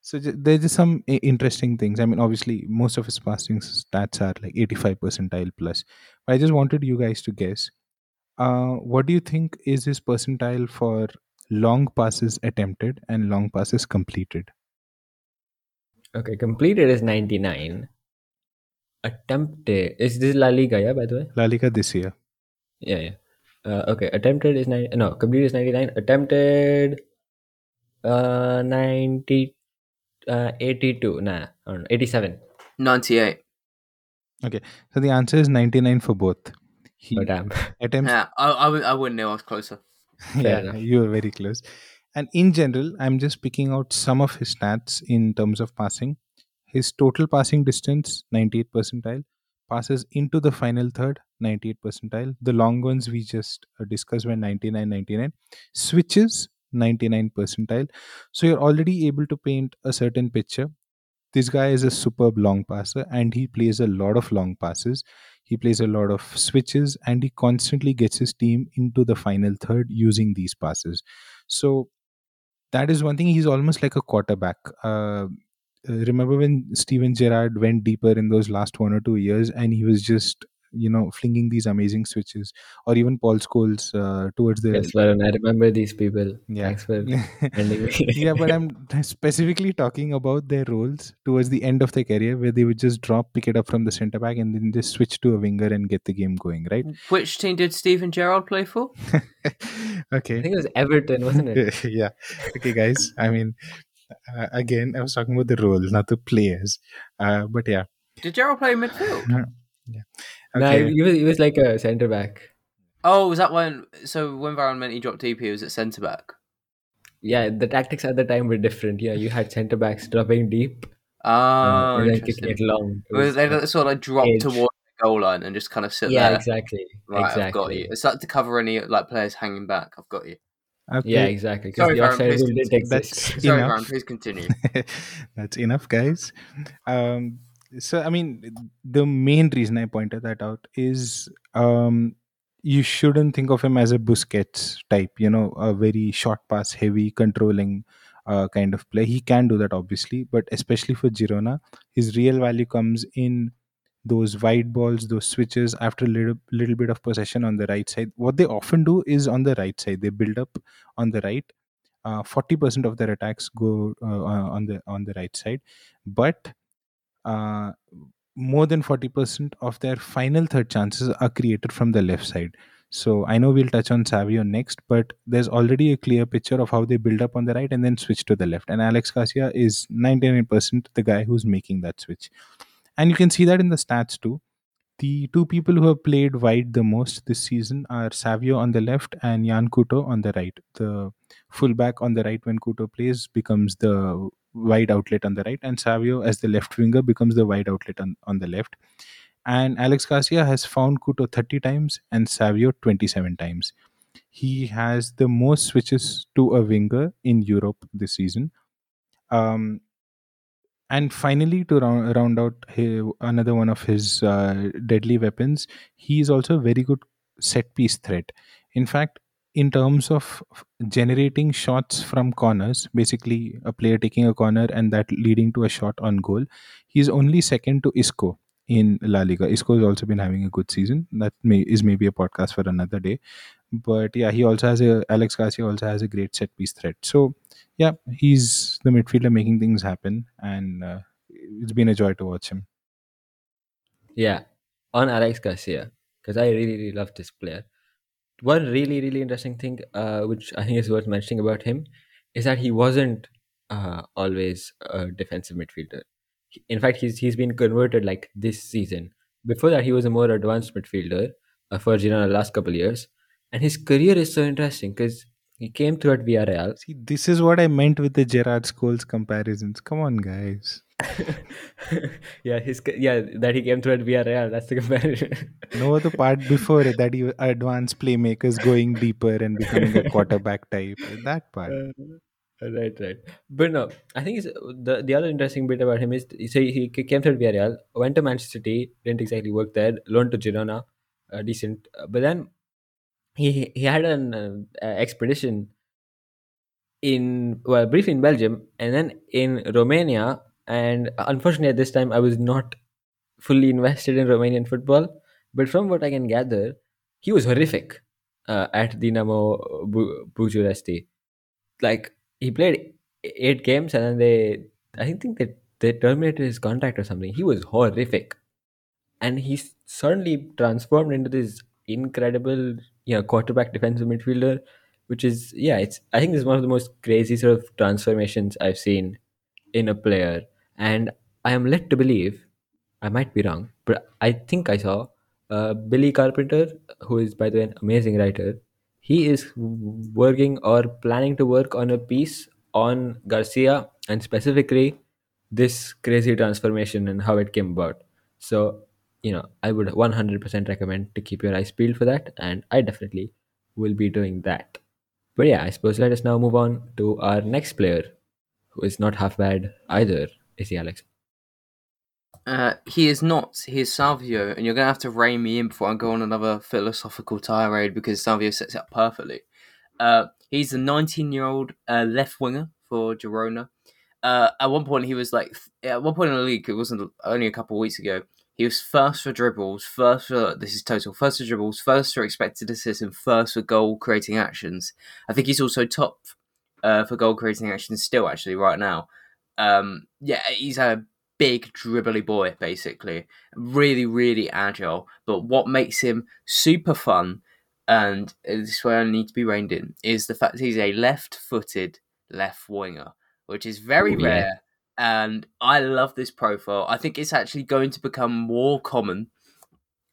Speaker 3: so ju- there's just some i- interesting things. I mean, obviously, most of his passing stats are like 85 percentile plus. But I just wanted you guys to guess. Uh, what do you think is his percentile for long passes attempted and long passes completed?
Speaker 1: Okay, completed is 99. Attempted is this La Liga, yeah, by the way?
Speaker 3: La Liga this year.
Speaker 1: Yeah, yeah. Uh, okay, attempted is 9 no, completed is 99. Attempted uh 90 uh 82. Nah, I don't know, 87.
Speaker 2: 98.
Speaker 3: So the answer is 99 for both. He
Speaker 1: Oh damn.
Speaker 3: attempts
Speaker 2: Yeah, I, I, would- I wouldn't know. I was closer.
Speaker 3: yeah,
Speaker 1: enough.
Speaker 3: you were very close. And in general, I'm just picking out some of his stats in terms of passing. His total passing distance, 98 percentile. Passes into the final third, 98 percentile. The long ones we just uh, discussed were 99, 99. Switches, 99 percentile. So you're already able to paint a certain picture. This guy is a superb long passer and he plays a lot of long passes. He plays a lot of switches and he constantly gets his team into the final third using these passes. So that is one thing. He's almost like a quarterback. Uh, uh, remember when Steven Gerrard went deeper in those last one or two years and he was just you know flinging these amazing switches, or even Paul Scholes uh, towards the
Speaker 1: Yes, Varun, I remember these people.
Speaker 3: yeah
Speaker 1: Thanks for ending me.
Speaker 3: yeah but i'm specifically talking about their roles towards the end of their career where they would just drop pick it up from the center back and then just switch to a winger and get the game going right
Speaker 2: Which team did Steven Gerrard play for?
Speaker 3: Okay.
Speaker 1: I think it was Everton, wasn't it?
Speaker 3: yeah okay guys i mean uh, again i was talking about the roles not the players uh, but yeah
Speaker 2: Did Gerrard play midfield?
Speaker 3: yeah
Speaker 1: No,
Speaker 3: okay
Speaker 1: he was, he was like a centre back.
Speaker 2: Oh, was that when? So when Varane meant he dropped DP, he was at centre back.
Speaker 1: Yeah, the tactics at the time were different. Yeah, you had centre backs dropping deep
Speaker 2: Oh,
Speaker 1: uh, and then kicking it long. It
Speaker 2: Well,
Speaker 1: was,
Speaker 2: they sort of like drop
Speaker 1: edge.
Speaker 2: towards the goal line and just kind of sit
Speaker 1: yeah,
Speaker 2: there.
Speaker 1: Yeah, exactly.
Speaker 2: Right,
Speaker 1: exactly.
Speaker 2: I've got you. It's like to cover any like players hanging back. I've got you.
Speaker 3: Okay
Speaker 1: Yeah, exactly. Because
Speaker 2: Sorry,
Speaker 1: the
Speaker 2: Varun, please continue.
Speaker 3: That's-
Speaker 2: Sorry, please continue.
Speaker 3: That's enough, guys. Um, so, I mean, the main reason I pointed that out is um, you shouldn't think of him as a Busquets type, you know, a very short pass, heavy, controlling uh, kind of play. He can do that, obviously, but especially for Girona, his real value comes in those wide balls, those switches after a little, little bit of possession on the right side. What they often do is on the right side, they build up on the right. Uh, 40% of their attacks go uh, uh, on the on the right side. But uh, more than 40% of their final third chances are created from the left side. So i know we'll touch on savio next but there's already a clear picture of how they build up on the right and then switch to the left. And alex garcia is 99% the guy who's making that switch and you can see that in the stats too the two people who have played wide the most this season are Savio on the left and Yan Couto on the right. The fullback on the right when Couto plays becomes the wide outlet on the right, and Savio as the left winger becomes the wide outlet on, on the left. And Alex Garcia has found Couto 30 times and Savio 27 times. He has the most switches to a winger in Europe this season. Um, and finally, to round, round out another one of his uh, deadly weapons, he is also a very good set piece threat. In fact, in terms of generating shots from corners, basically a player taking a corner and that leading to a shot on goal, he's only second to Isco in La Liga. Isco has also been having a good season. That may is maybe a podcast for another day. But yeah, he also has a Alex Garcia also has a great set piece threat. So yeah, he's the midfielder making things happen, and uh, it's been a joy to watch him.
Speaker 1: Yeah, on Alex Garcia, because I really, really love this player. One really, really interesting thing, uh, which I think is worth mentioning about him, is that he wasn't uh, always a defensive midfielder. In fact, he's he's been converted like this season. Before that, he was a more advanced midfielder uh, for Girona the last couple years, and his career is so interesting because he came through at Villarreal.
Speaker 3: See, this is what I meant with the Gerrard Scholes comparisons. Come on, guys.
Speaker 1: yeah, his yeah that he came through at Villarreal. That's the comparison.
Speaker 3: No, the part before it that you advanced playmakers going deeper and becoming a quarterback type. That part.
Speaker 1: Uh, right, right. But no, I think it's, the the other interesting bit about him is so he came to Villarreal, went to Manchester City, didn't exactly work there, loaned to Girona, uh, decent. But then he he had an uh, uh, expedition in well briefly in Belgium and then in Romania, and unfortunately at this time I was not fully invested in Romanian football. But from what I can gather, he was horrific uh, at Dinamo Bu- like he played eight games and then they I think that they terminated his contract or something. He was horrific, and he suddenly transformed into this incredible you know quarterback defensive midfielder, which is yeah it's I think this is one of the most crazy sort of transformations I've seen in a player, and I am led to believe I might be wrong, but I think I saw uh, Billy Carpenter, who is by the way an amazing writer. He is working or planning to work on a piece on Garcia and specifically this crazy transformation and how it came about. So, you know, I would 100% recommend to keep your eyes peeled for that, and I definitely will be doing that. But yeah, I suppose let us now move on to our next player, who is not half bad either. Is he, Alex?
Speaker 2: Uh, he is not. He is Savio, and you're going to have to rein me in before I go on another philosophical tirade because Savio sets it up perfectly. Uh, he's a 19 year old uh, left winger for Girona. Uh, at one point, he was like, at one point in the league, it wasn't only a couple of weeks ago, He was first for dribbles, first for this is total, first for dribbles, first for expected assists, and first for goal creating actions. I think he's also top uh, for goal creating actions still actually right now. Um, yeah, he's a big dribbly boy basically, really really agile. But what makes him super fun, and this is where I need to be reined in, is the fact he's a left-footed left winger, which is very
Speaker 1: Ooh, yeah.
Speaker 2: And I love this profile. I think it's actually going to become more common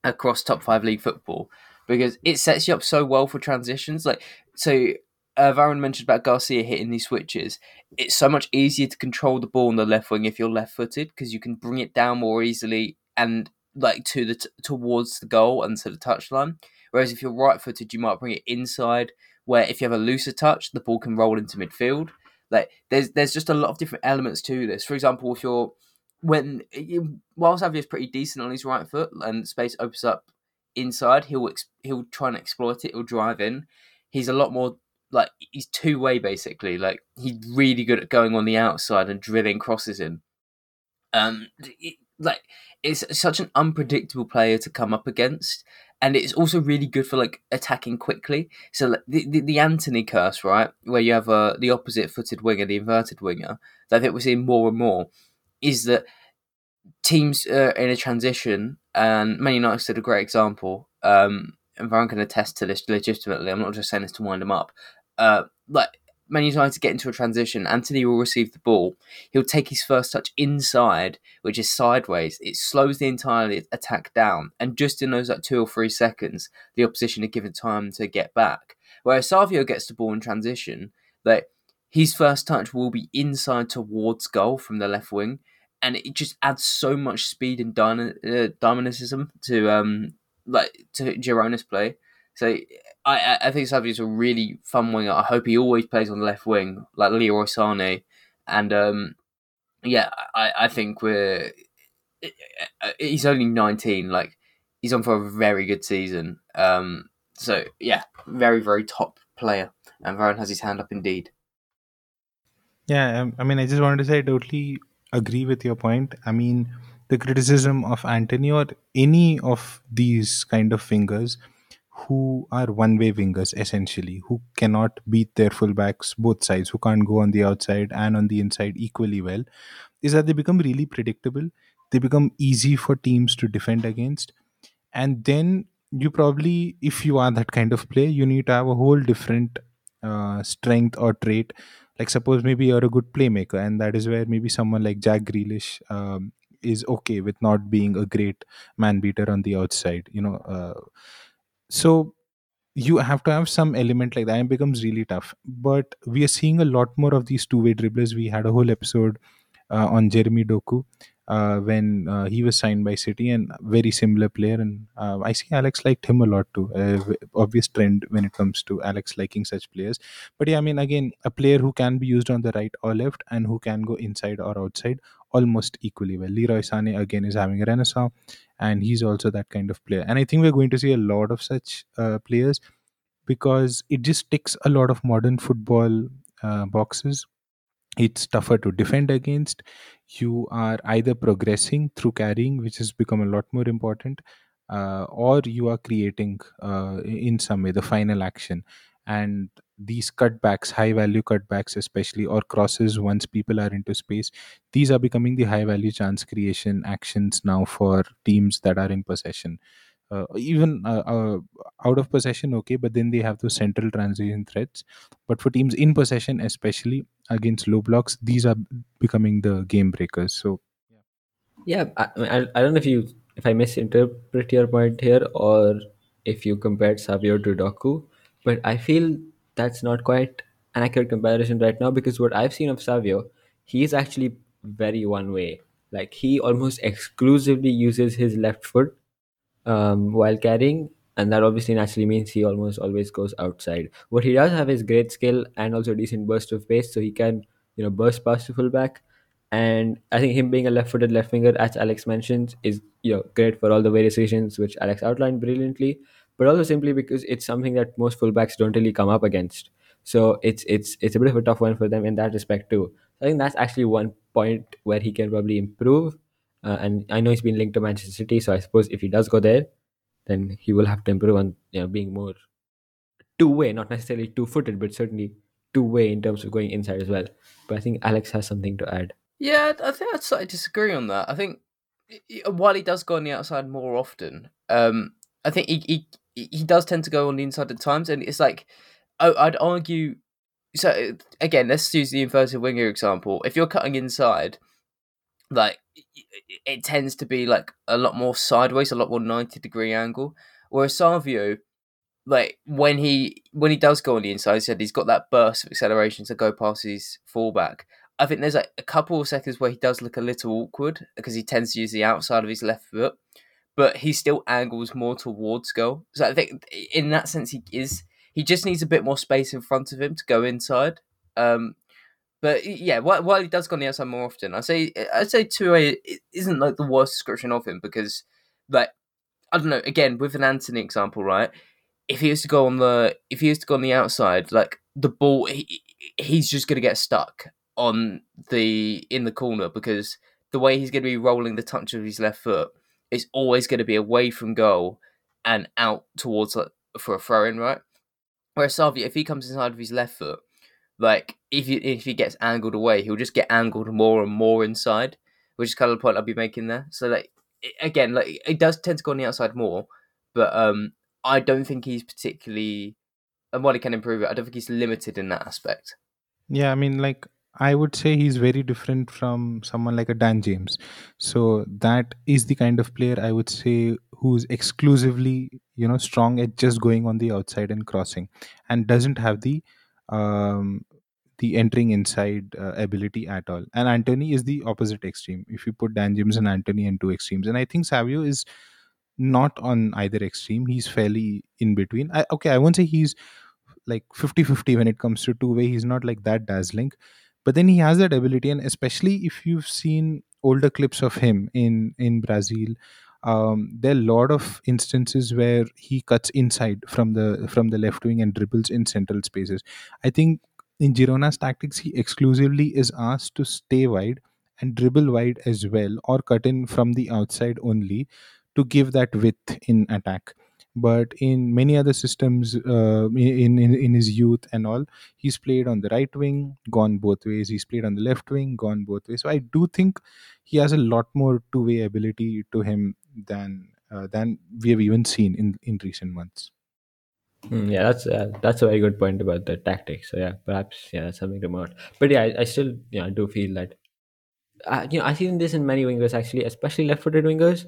Speaker 2: across top five league football because it sets you up so well for transitions. Like so, uh, Varun mentioned about Garcia hitting these switches. It's so much easier to control the ball on the left wing if you're left-footed because you can bring it down more easily and like to the t- towards the goal and to the touchline. Whereas if you're right-footed, you might bring it inside. Where if you have a looser touch, the ball can roll into midfield. Like there's there's just a lot of different elements to this. For example, if you're when while is pretty decent on his right foot and space opens up inside, he'll ex- he'll try and exploit it. He'll drive in. He's a lot more like he's two way basically. Like he's really good at going on the outside and drilling crosses in. Um, it, like it's such an unpredictable player to come up against, and it's also really good for like attacking quickly. So like, the, the the Antony curse, right, where you have uh, the opposite footed winger, the inverted winger, that I think we're seeing more and more, is that teams uh, in a transition, and Man United did a great example. Um, and Varun can attest to this legitimately. I'm not just saying this to wind him up. Uh, like Man United get into a transition, Antony will receive the ball. He'll take his first touch inside, which is sideways. It slows the entire attack down, and just in those like two or three seconds, the opposition are given time to get back. Whereas Savio gets the ball in transition, like his first touch will be inside towards goal from the left wing, and it just adds so much speed and uh, dynamism to um like to Girona's play. So I I think Savio's a really fun winger. I hope he always plays on the left wing like Leroy Sané, and um yeah, I I think we're he's only nineteen. Like he's on for a very good season. Um, so yeah, very very top player, and Varun has his hand up indeed.
Speaker 3: Yeah, um, I mean, I just wanted to say I totally agree with your point. I mean, the criticism of Antony or any of these kind of fingers who are one way wingers essentially, who cannot beat their fullbacks both sides, who can't go on the outside and on the inside equally well, is that they become really predictable. They become easy for teams to defend against. And then you probably, if you are that kind of player, you need to have a whole different uh, strength or trait. Like, suppose maybe you're a good playmaker, and that is where maybe someone like Jack Grealish um, is okay with not being a great man beater on the outside, you know. Uh, so you have to have some element like that and it becomes really tough. But we are seeing a lot more of these two-way dribblers. We had a whole episode uh, on jeremy doku uh, when uh, he was signed by city and very similar player. And uh, i see alex liked him a lot too obvious trend when it comes to alex liking such players. But yeah i mean again a player who can be used on the right or left and who can go inside or outside almost equally well. Leroy sane again is having a renaissance and he's also that kind of player. And i think we're going to see a lot of such uh, players because it just ticks a lot of modern football uh, boxes. It's tougher to defend against. You are either progressing through carrying which has become a lot more important uh, or you are creating uh, in some way the final action. And these cutbacks high value cutbacks especially or crosses once people are into space these are becoming the high value chance creation actions now for teams that are in possession. Uh, even uh, uh, out of possession okay but then they have those central transition threats. But for teams in possession especially against low blocks these are becoming the game breakers. So
Speaker 1: Yeah, I, I, I don't know if you if I misinterpret your point here or if you compared Savio to Doku, but I feel that's not quite an accurate comparison right now because what I've seen of Savio, he is actually very one way. Like he almost exclusively uses his left foot um, while carrying, and that obviously naturally means he almost always goes outside. What he does have is great skill and also decent burst of pace, so he can you know burst past the fullback. And I think him being a left-footed left winger, as Alex mentioned, is you know great for all the various reasons which Alex outlined brilliantly, but also simply because it's something that most fullbacks don't really come up against. So it's it's it's a bit of a tough one for them in that respect too. I think that's actually one point where he can probably improve uh, and I know he's been linked to Manchester City. So I suppose if he does go there, then he will have to improve on you know being more two way, not necessarily two footed, but certainly two way in terms of going inside as well. But I think Alex has something to add.
Speaker 2: Yeah, I think I'd slightly disagree on that. I think while he does go on the outside more often, um, I think he, he he does tend to go on the inside at times, and it's like I'd argue. So again, let's use the inverted winger example. If you're cutting inside, like it tends to be like a lot more sideways, a lot more ninety degree angle. Whereas Savio, like when he when he does go on the inside, he said he's got that burst of acceleration to go past his fullback. I think there's like a couple of seconds where he does look a little awkward because he tends to use the outside of his left foot, but he still angles more towards goal. So I think in that sense he is he just needs a bit more space in front of him to go inside. Um, but yeah, while, while he does go on the outside more often, I say I'd say two A isn't like the worst description of him because like I don't know. Again, with an Antony example, right? If he was to go on the if he was to go on the outside, like the ball, he, he's just gonna get stuck on the in the corner because the way he's going to be rolling the touch of his left foot is always going to be away from goal and out towards for a throw in, right? Whereas Savio, if he comes inside of his left foot, like if he, if he gets angled away, he'll just get angled more and more inside, which is kind of the point I'll be making there. So like again, like it does tend to go on the outside more, but um, I don't think he's particularly, and while he can improve it, I don't think he's limited in that aspect.
Speaker 3: Yeah, I mean, like I would say he's very different from someone like a Dan James. So that is the kind of player I would say who's exclusively, you know, strong at just going on the outside and crossing, and doesn't have the um, the entering inside uh, ability at all. And Antony is the opposite extreme. If you put Dan James and Antony in two extremes, and I think Savio is not on either extreme. He's fairly in between. I, okay, I won't say he's like 50-50 when it comes to two way. He's not like that dazzling but then he has that ability and especially if you've seen older clips of him in in brazil um, there are a lot of instances where he cuts inside from the from the left wing and dribbles in central spaces. I think in girona's tactics he exclusively is asked to stay wide and dribble wide as well or cut in from the outside only to give that width in attack but in many other systems uh, in, in in his youth and all he's played on the right wing gone both ways he's played on the left wing gone both ways so i do think he has a lot more two-way ability to him than uh, than we have even seen in in recent months
Speaker 1: Hmm, yeah, that's uh, that's a very good point about the tactics. So yeah, perhaps yeah, that's something to note. But yeah, I, I still you know do feel that uh, you know I've seen this in many wingers actually, especially left-footed wingers,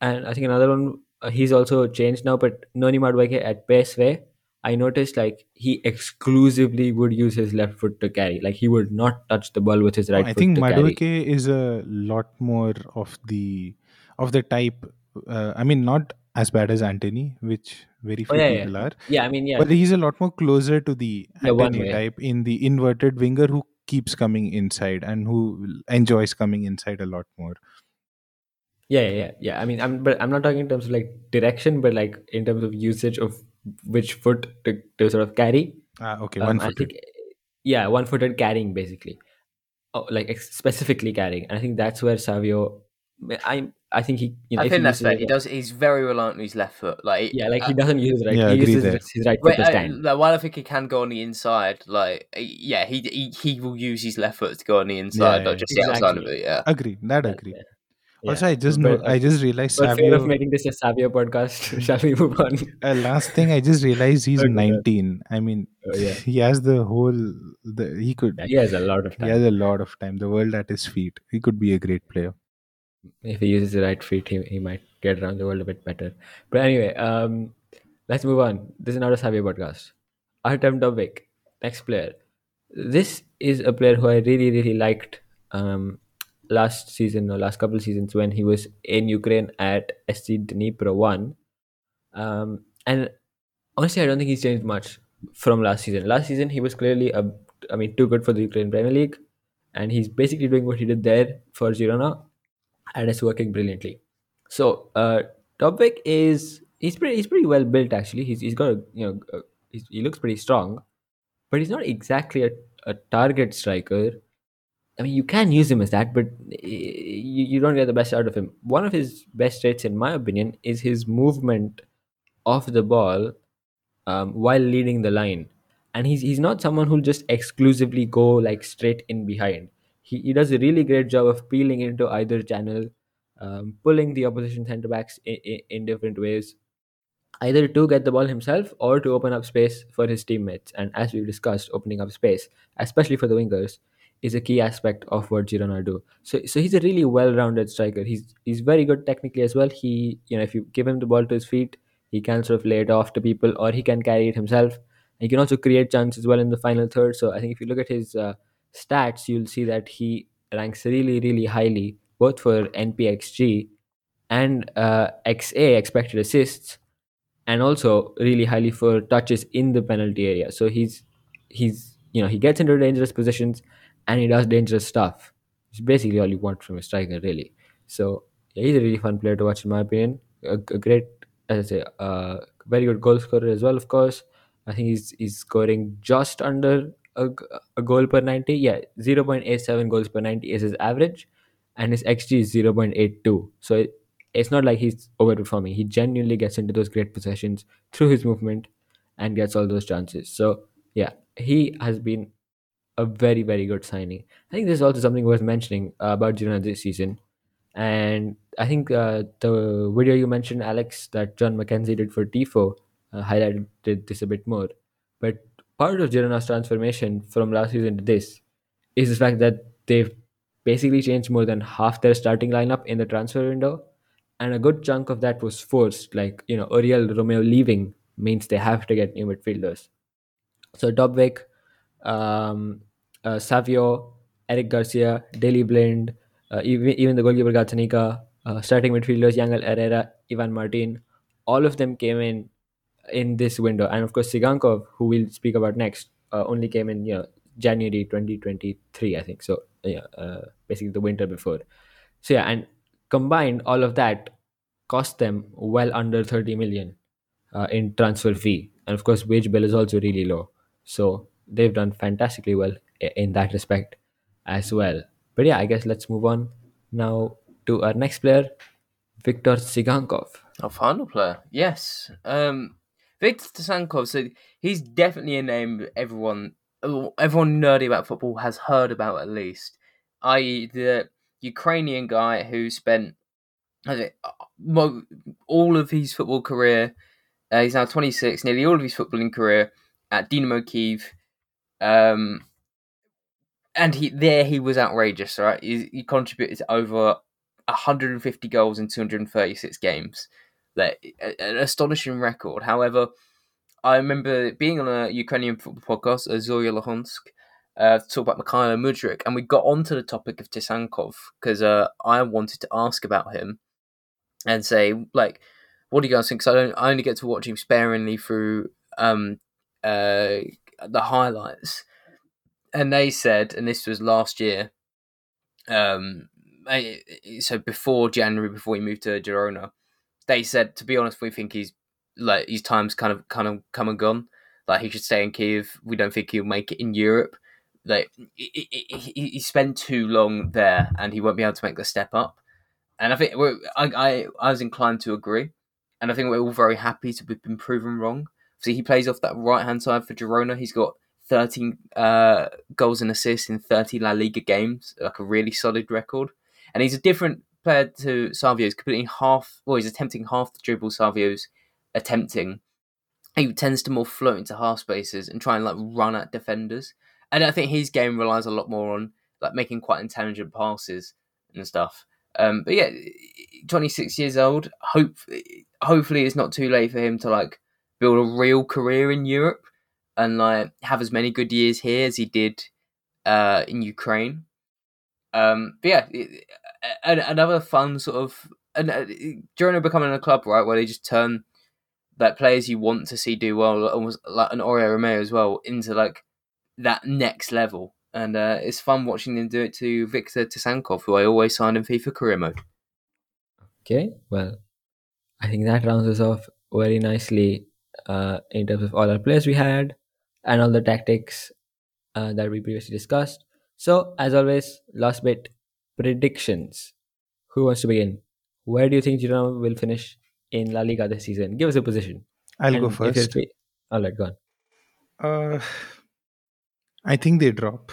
Speaker 1: and I think another one uh, he's also changed now. But Noni Madueke at PSV, I noticed like he exclusively would use his left foot to carry. Like he would not touch the ball with his
Speaker 3: Oh,
Speaker 1: right
Speaker 3: I
Speaker 1: foot
Speaker 3: think
Speaker 1: to carry.
Speaker 3: Madueke is a lot more of the of the type. Uh, I mean, not as bad as Antony, which very
Speaker 1: Oh
Speaker 3: few
Speaker 1: yeah, yeah,
Speaker 3: people are,
Speaker 1: yeah. I mean, yeah,
Speaker 3: but he's a lot more closer to the
Speaker 1: yeah, one
Speaker 3: Antony
Speaker 1: way.
Speaker 3: type in the inverted winger who keeps coming inside and who enjoys coming inside a lot more.
Speaker 1: Yeah, yeah, yeah, yeah. I mean, I'm but I'm not talking in terms of like direction, but like in terms of usage of which foot to, to sort of carry.
Speaker 3: Ah, okay,
Speaker 1: Um,
Speaker 3: one
Speaker 1: I
Speaker 3: footed.
Speaker 1: think, yeah, one-footed carrying basically, oh, like ex- specifically carrying, and I think that's where Savio. I I think he, you know,
Speaker 2: I think that's
Speaker 1: uses
Speaker 2: fair.
Speaker 1: it-
Speaker 2: He does. He's very reliant on his left foot. Like
Speaker 1: yeah, like
Speaker 2: uh,
Speaker 1: he doesn't use his right.
Speaker 3: Yeah,
Speaker 1: he uses
Speaker 3: there.
Speaker 1: his, his right
Speaker 2: Wait,
Speaker 1: foot to
Speaker 2: uh,
Speaker 1: stand.
Speaker 2: like, while I think he can go on the inside, like uh, yeah, he he, he will use his left foot to go on the inside,
Speaker 3: yeah,
Speaker 2: not just the outside of
Speaker 1: exactly.
Speaker 2: it. Yeah.
Speaker 3: Agree. That
Speaker 1: That-
Speaker 3: agree.
Speaker 1: yeah,
Speaker 3: Also. I just know. I just realized
Speaker 1: But fear of making this a Savio podcast, shall we move on?
Speaker 3: Uh, last thing, I just realized he's
Speaker 1: Okay,
Speaker 3: 19. I mean,
Speaker 1: Oh, yeah.
Speaker 3: he has the whole. The he could.
Speaker 1: Yeah, he has a lot of time.
Speaker 3: He has a lot of time. The world at his feet. He could be a great player.
Speaker 1: if he uses the right feet, he, he might get around the world a bit better. But anyway, um, let's move on. This is not a Savio podcast. Artem Dovbyk, next player. This is a player who I really, really liked um, last season or last couple seasons when he was in Ukraine at SC Dnipro 1. Um, and honestly, I don't think he's changed much from last season. Last season, he was clearly, a, I mean, too good for the Ukraine Premier League. And he's basically doing what he did there for Girona and it's working brilliantly. So uh, Dovbyk is he's pretty he's pretty well built actually. He's he's got a you know he looks pretty strong, but he's not exactly a, a target striker. I mean, you can use him as that, but you, you don't get the best out of him. One of his best traits, in my opinion, is his movement off the ball um, while leading the line. And he's he's not someone who'll just exclusively go like straight in behind. He, he does a really great job of peeling into either channel, um, pulling the opposition centre backs in, in, in different ways, either to get the ball himself or to open up space for his teammates. And as we've discussed, opening up space, especially for the wingers, is a key aspect of what Girona do. So, so he's a really well-rounded striker. He's he's very good technically as well. He, you know, if you give him the ball to his feet, he can sort of lay it off to people, or he can carry it himself. He can also create chances well in the final third. So I think if you look at his uh, stats, you'll see that he ranks really, really highly both for NPXG and uh, XA expected assists and also really highly for touches in the penalty area. So he's he's you know he gets into dangerous positions and he does dangerous stuff. It's basically all you want from a striker, really. So yeah, he's a really fun player to watch, in my opinion. A, a great, as I say, uh, very good goal scorer as well. Of course, I think he's he's scoring just under a, a goal per ninety. Yeah, zero point eight seven goals per ninety is his average, and his xG is zero point eight two. So it, it's not like he's overperforming. He genuinely gets into those great possessions through his movement and gets all those chances. So yeah, he has been a very very good signing. I think this is also something worth mentioning uh, about Girona this season, and I think uh, the video you mentioned, Alex, that John McKenzie did for Tifo, uh, highlighted this a bit more. But part of Girona's transformation from last season to this is the fact that they've basically changed more than half their starting lineup in the transfer window and a good chunk of that was forced. Like you know, Oriol Romeo leaving means they have to get new midfielders. So Dovbyk, um, uh, Savio, Eric Garcia, Daley Blind, uh, even even the goalkeeper Gazzaniga, uh, starting midfielders Yangel Herrera, Ivan Martin, all of them came in in this window, and of course Tsygankov, who we'll speak about next, uh, only came in you know January 2023, I think. So yeah, uh, basically the winter before. So yeah, and combined all of that cost them well under 30 million uh, in transfer fee and of course wage bill is also really low so they've done fantastically well in that respect as well but yeah i guess let's move on now to our next player viktor Tsygankov
Speaker 2: Our final player, yes. Um, Victor Tsygankov. So he's definitely a name everyone, everyone nerdy about football has heard about at least. I.e., the Ukrainian guy who spent all of his football career. Uh, he's now 26. Nearly all of his footballing career at Dynamo Kiev. Um, and he there he was outrageous. Right, he, he contributed over 150 goals in 236 games. Like an astonishing record. However, I remember being on a Ukrainian football podcast, Zoya Lohonsk, uh, to talk about Mykhailo Mudryk, and we got onto the topic of Tsygankov because uh, I wanted to ask about him and say, like, what do you guys think? Because I don't, I only get to watch him sparingly through um, uh, the highlights, and they said, and this was last year, um, so before January, before he moved to Girona, they said, to be honest, we think he's like his time's kind of kind of come and gone. Like he should stay in Kiev. We don't think he'll make it in Europe. Like he, he, he spent too long there, and he won't be able to make the step up. And I think I, I I was inclined to agree, and I think we're all very happy to have been proven wrong. See, he plays off that right hand side for Girona. He's got 13 uh, goals and assists in 30 La Liga games, like a really solid record. And he's a different player to Savio. He's completing half, well, he's attempting half the dribble Savio's attempting. He tends to more float into half spaces and try and like run at defenders. And I think his game relies a lot more on like making quite intelligent passes and stuff. Um, but yeah, 26 years old. Hope hopefully it's not too late for him to like build a real career in Europe and like have as many good years here as he did uh, in Ukraine. Um, but yeah, it- another fun sort of and uh, Girona becoming a club right where they just turn like players you want to see do well, almost like an Oriol Romeo as well, into like that next level. And uh, it's fun watching them do it to Victor Tsygankov, who I always sign in FIFA career mode.
Speaker 1: okay well i think that rounds us off very nicely uh, in terms of all our players we had and all the tactics uh, that we previously discussed So, as always, last bit predictions. Who wants to begin? Where do you think Girona will finish in La Liga this season? Give us a position.
Speaker 3: I'll go
Speaker 1: And you're
Speaker 3: first.
Speaker 1: all right, go on.
Speaker 3: Uh, I think they drop.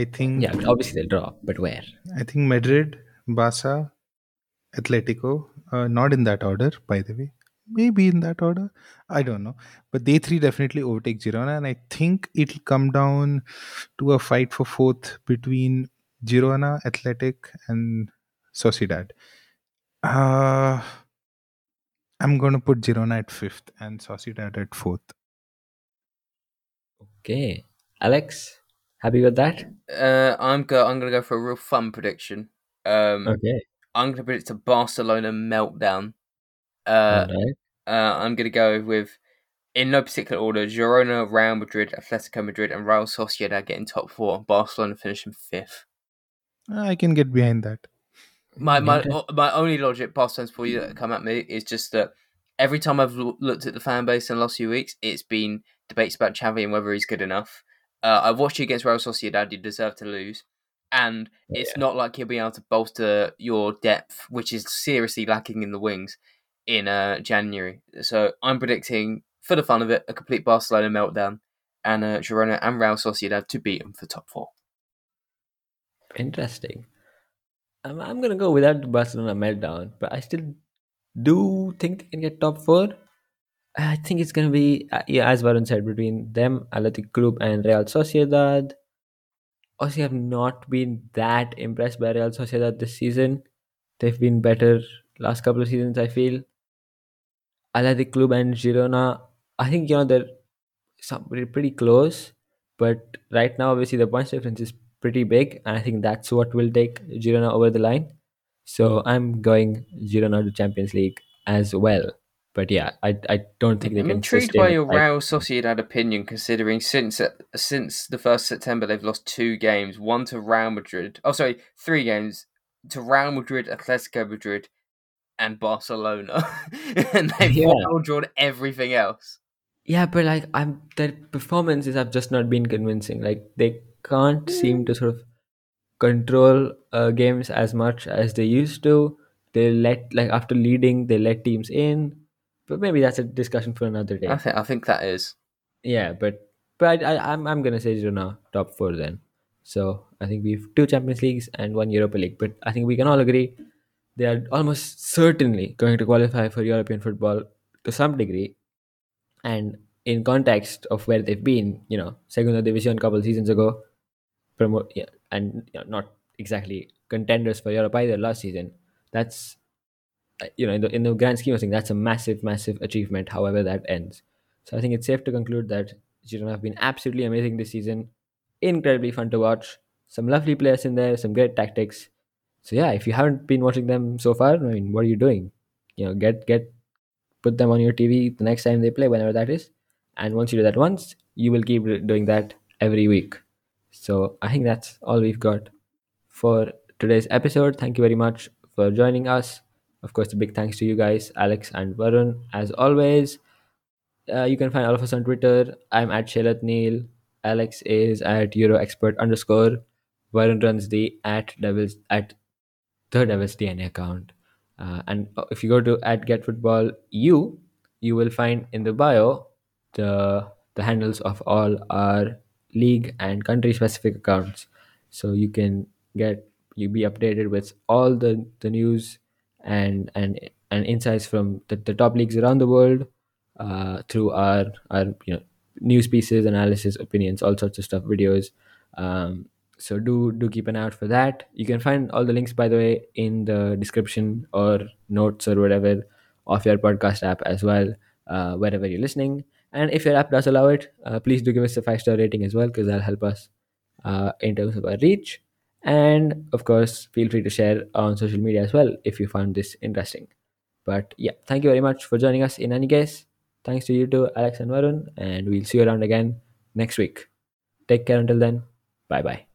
Speaker 3: I think
Speaker 1: Yeah, obviously they'll draw, but where?
Speaker 3: I think Madrid, Barca, Atletico. Uh, not in that order, by the way. Maybe in that order. I don't know. But they three definitely overtake Girona, and I think it'll come down to a fight for fourth between Girona, Athletic, and Sociedad. Uh, I'm going to put Girona at fifth and Sociedad at fourth.
Speaker 1: Okay, Alex, happy with that?
Speaker 2: Uh, I'm go. I'm gonna go for a real fun prediction. Um,
Speaker 1: Okay,
Speaker 2: I'm gonna predict a Barcelona meltdown.
Speaker 1: all
Speaker 2: Uh,
Speaker 1: right.
Speaker 2: Uh, I'm gonna go with, in no particular order, Girona, Real Madrid, Atletico Madrid, and Real Sociedad getting top four. Barcelona finishing fifth.
Speaker 3: I can get behind that.
Speaker 2: My my my only logic, past times for you that come at me, is just that every time I've loo- looked at the fan base in the last few weeks, it's been debates about Xavi and whether he's good enough. Uh, I watched you against Real Sociedad; you deserve to lose, and it's not like you'll be able to bolster your depth, which is seriously lacking in the wings in uh, January. So I'm predicting, for the fun of it, a complete Barcelona meltdown, and uh, Girona and Real Sociedad to beat them for top four.
Speaker 1: Interesting. I'm, I'm gonna go without the Barcelona meltdown, but I still do think they can get top four. I think it's gonna be uh, yeah, as Varun said, between them, Athletic Club, and Real Sociedad. Also, I've not been that impressed by Real Sociedad this season. They've been better last couple of seasons. I feel. Athletic Club and Girona. I think you know they're some, pretty close, but right now obviously the points difference is pretty big, and I think that's what will take Girona over the line. So I'm going Girona to Champions League as well. But yeah, I I don't think they
Speaker 2: I'm
Speaker 1: can.
Speaker 2: intrigued
Speaker 1: sustain
Speaker 2: by your. Real Sociedad opinion, considering since uh, since the first September they've lost two games, one to Real Madrid. Oh, sorry, three games to Real Madrid, Atletico Madrid, and Barcelona, and they've
Speaker 1: Yeah.
Speaker 2: all drawn everything else.
Speaker 1: Yeah, but like I'm their performances have just not been convincing. Like they can't seem to sort of control uh, games as much as they used to. They let like after leading, they let teams in. But maybe that's a discussion for another day.
Speaker 2: I think I think that is.
Speaker 1: Yeah, but but I, I, I'm I'm gonna say Girona top four then. So I think we've two Champions Leagues and one Europa League. But I think we can all agree they are almost certainly going to qualify for European football to some degree. And in context of where they've been, you know, Segunda Division a couple seasons ago, promote yeah, and you know, not exactly contenders for Europe either last season. That's uh, you know in the in the grand scheme of things, that's a massive, massive achievement. However that ends, so I think it's safe to conclude that Girona have been absolutely amazing this season, incredibly fun to watch. Some lovely players in there, some great tactics. So yeah, if you haven't been watching them so far, I mean, what are you doing? You know, get get put them on your TV the next time they play, whenever that is. And once you do that once, you will keep doing that every week. So I think that's all we've got for today's episode. Thank you very much for joining us. Of course, a big thanks to you guys, Alex and Varun, as always. Uh, you can find all of us on Twitter. I'm at Shelat Neel. Alex is at EuroExpert underscore. Varun runs the at Devils at Devils DNA account. Uh, and if you go to at Get Football U, you will find in the bio the the handles of all our league and country specific accounts. So you can get you be updated with all the the news and and and insights from the, the top leagues around the world uh, through our our you know news pieces, analysis, opinions, all sorts of stuff, videos. Um, so do do keep an eye out for that. You can find all the links, by the way, in the description or notes or whatever of your podcast app as well, uh, wherever you're listening. And if your app does allow it, uh, please do give us a five star rating as well, because that'll help us uh, in terms of our reach. And of course, feel free to share on social media as well if you found this interesting. But yeah, thank you very much for joining us in any case. Thanks to you too, Alex and Varun, and we'll see you around again next week. Take care until then. Bye bye.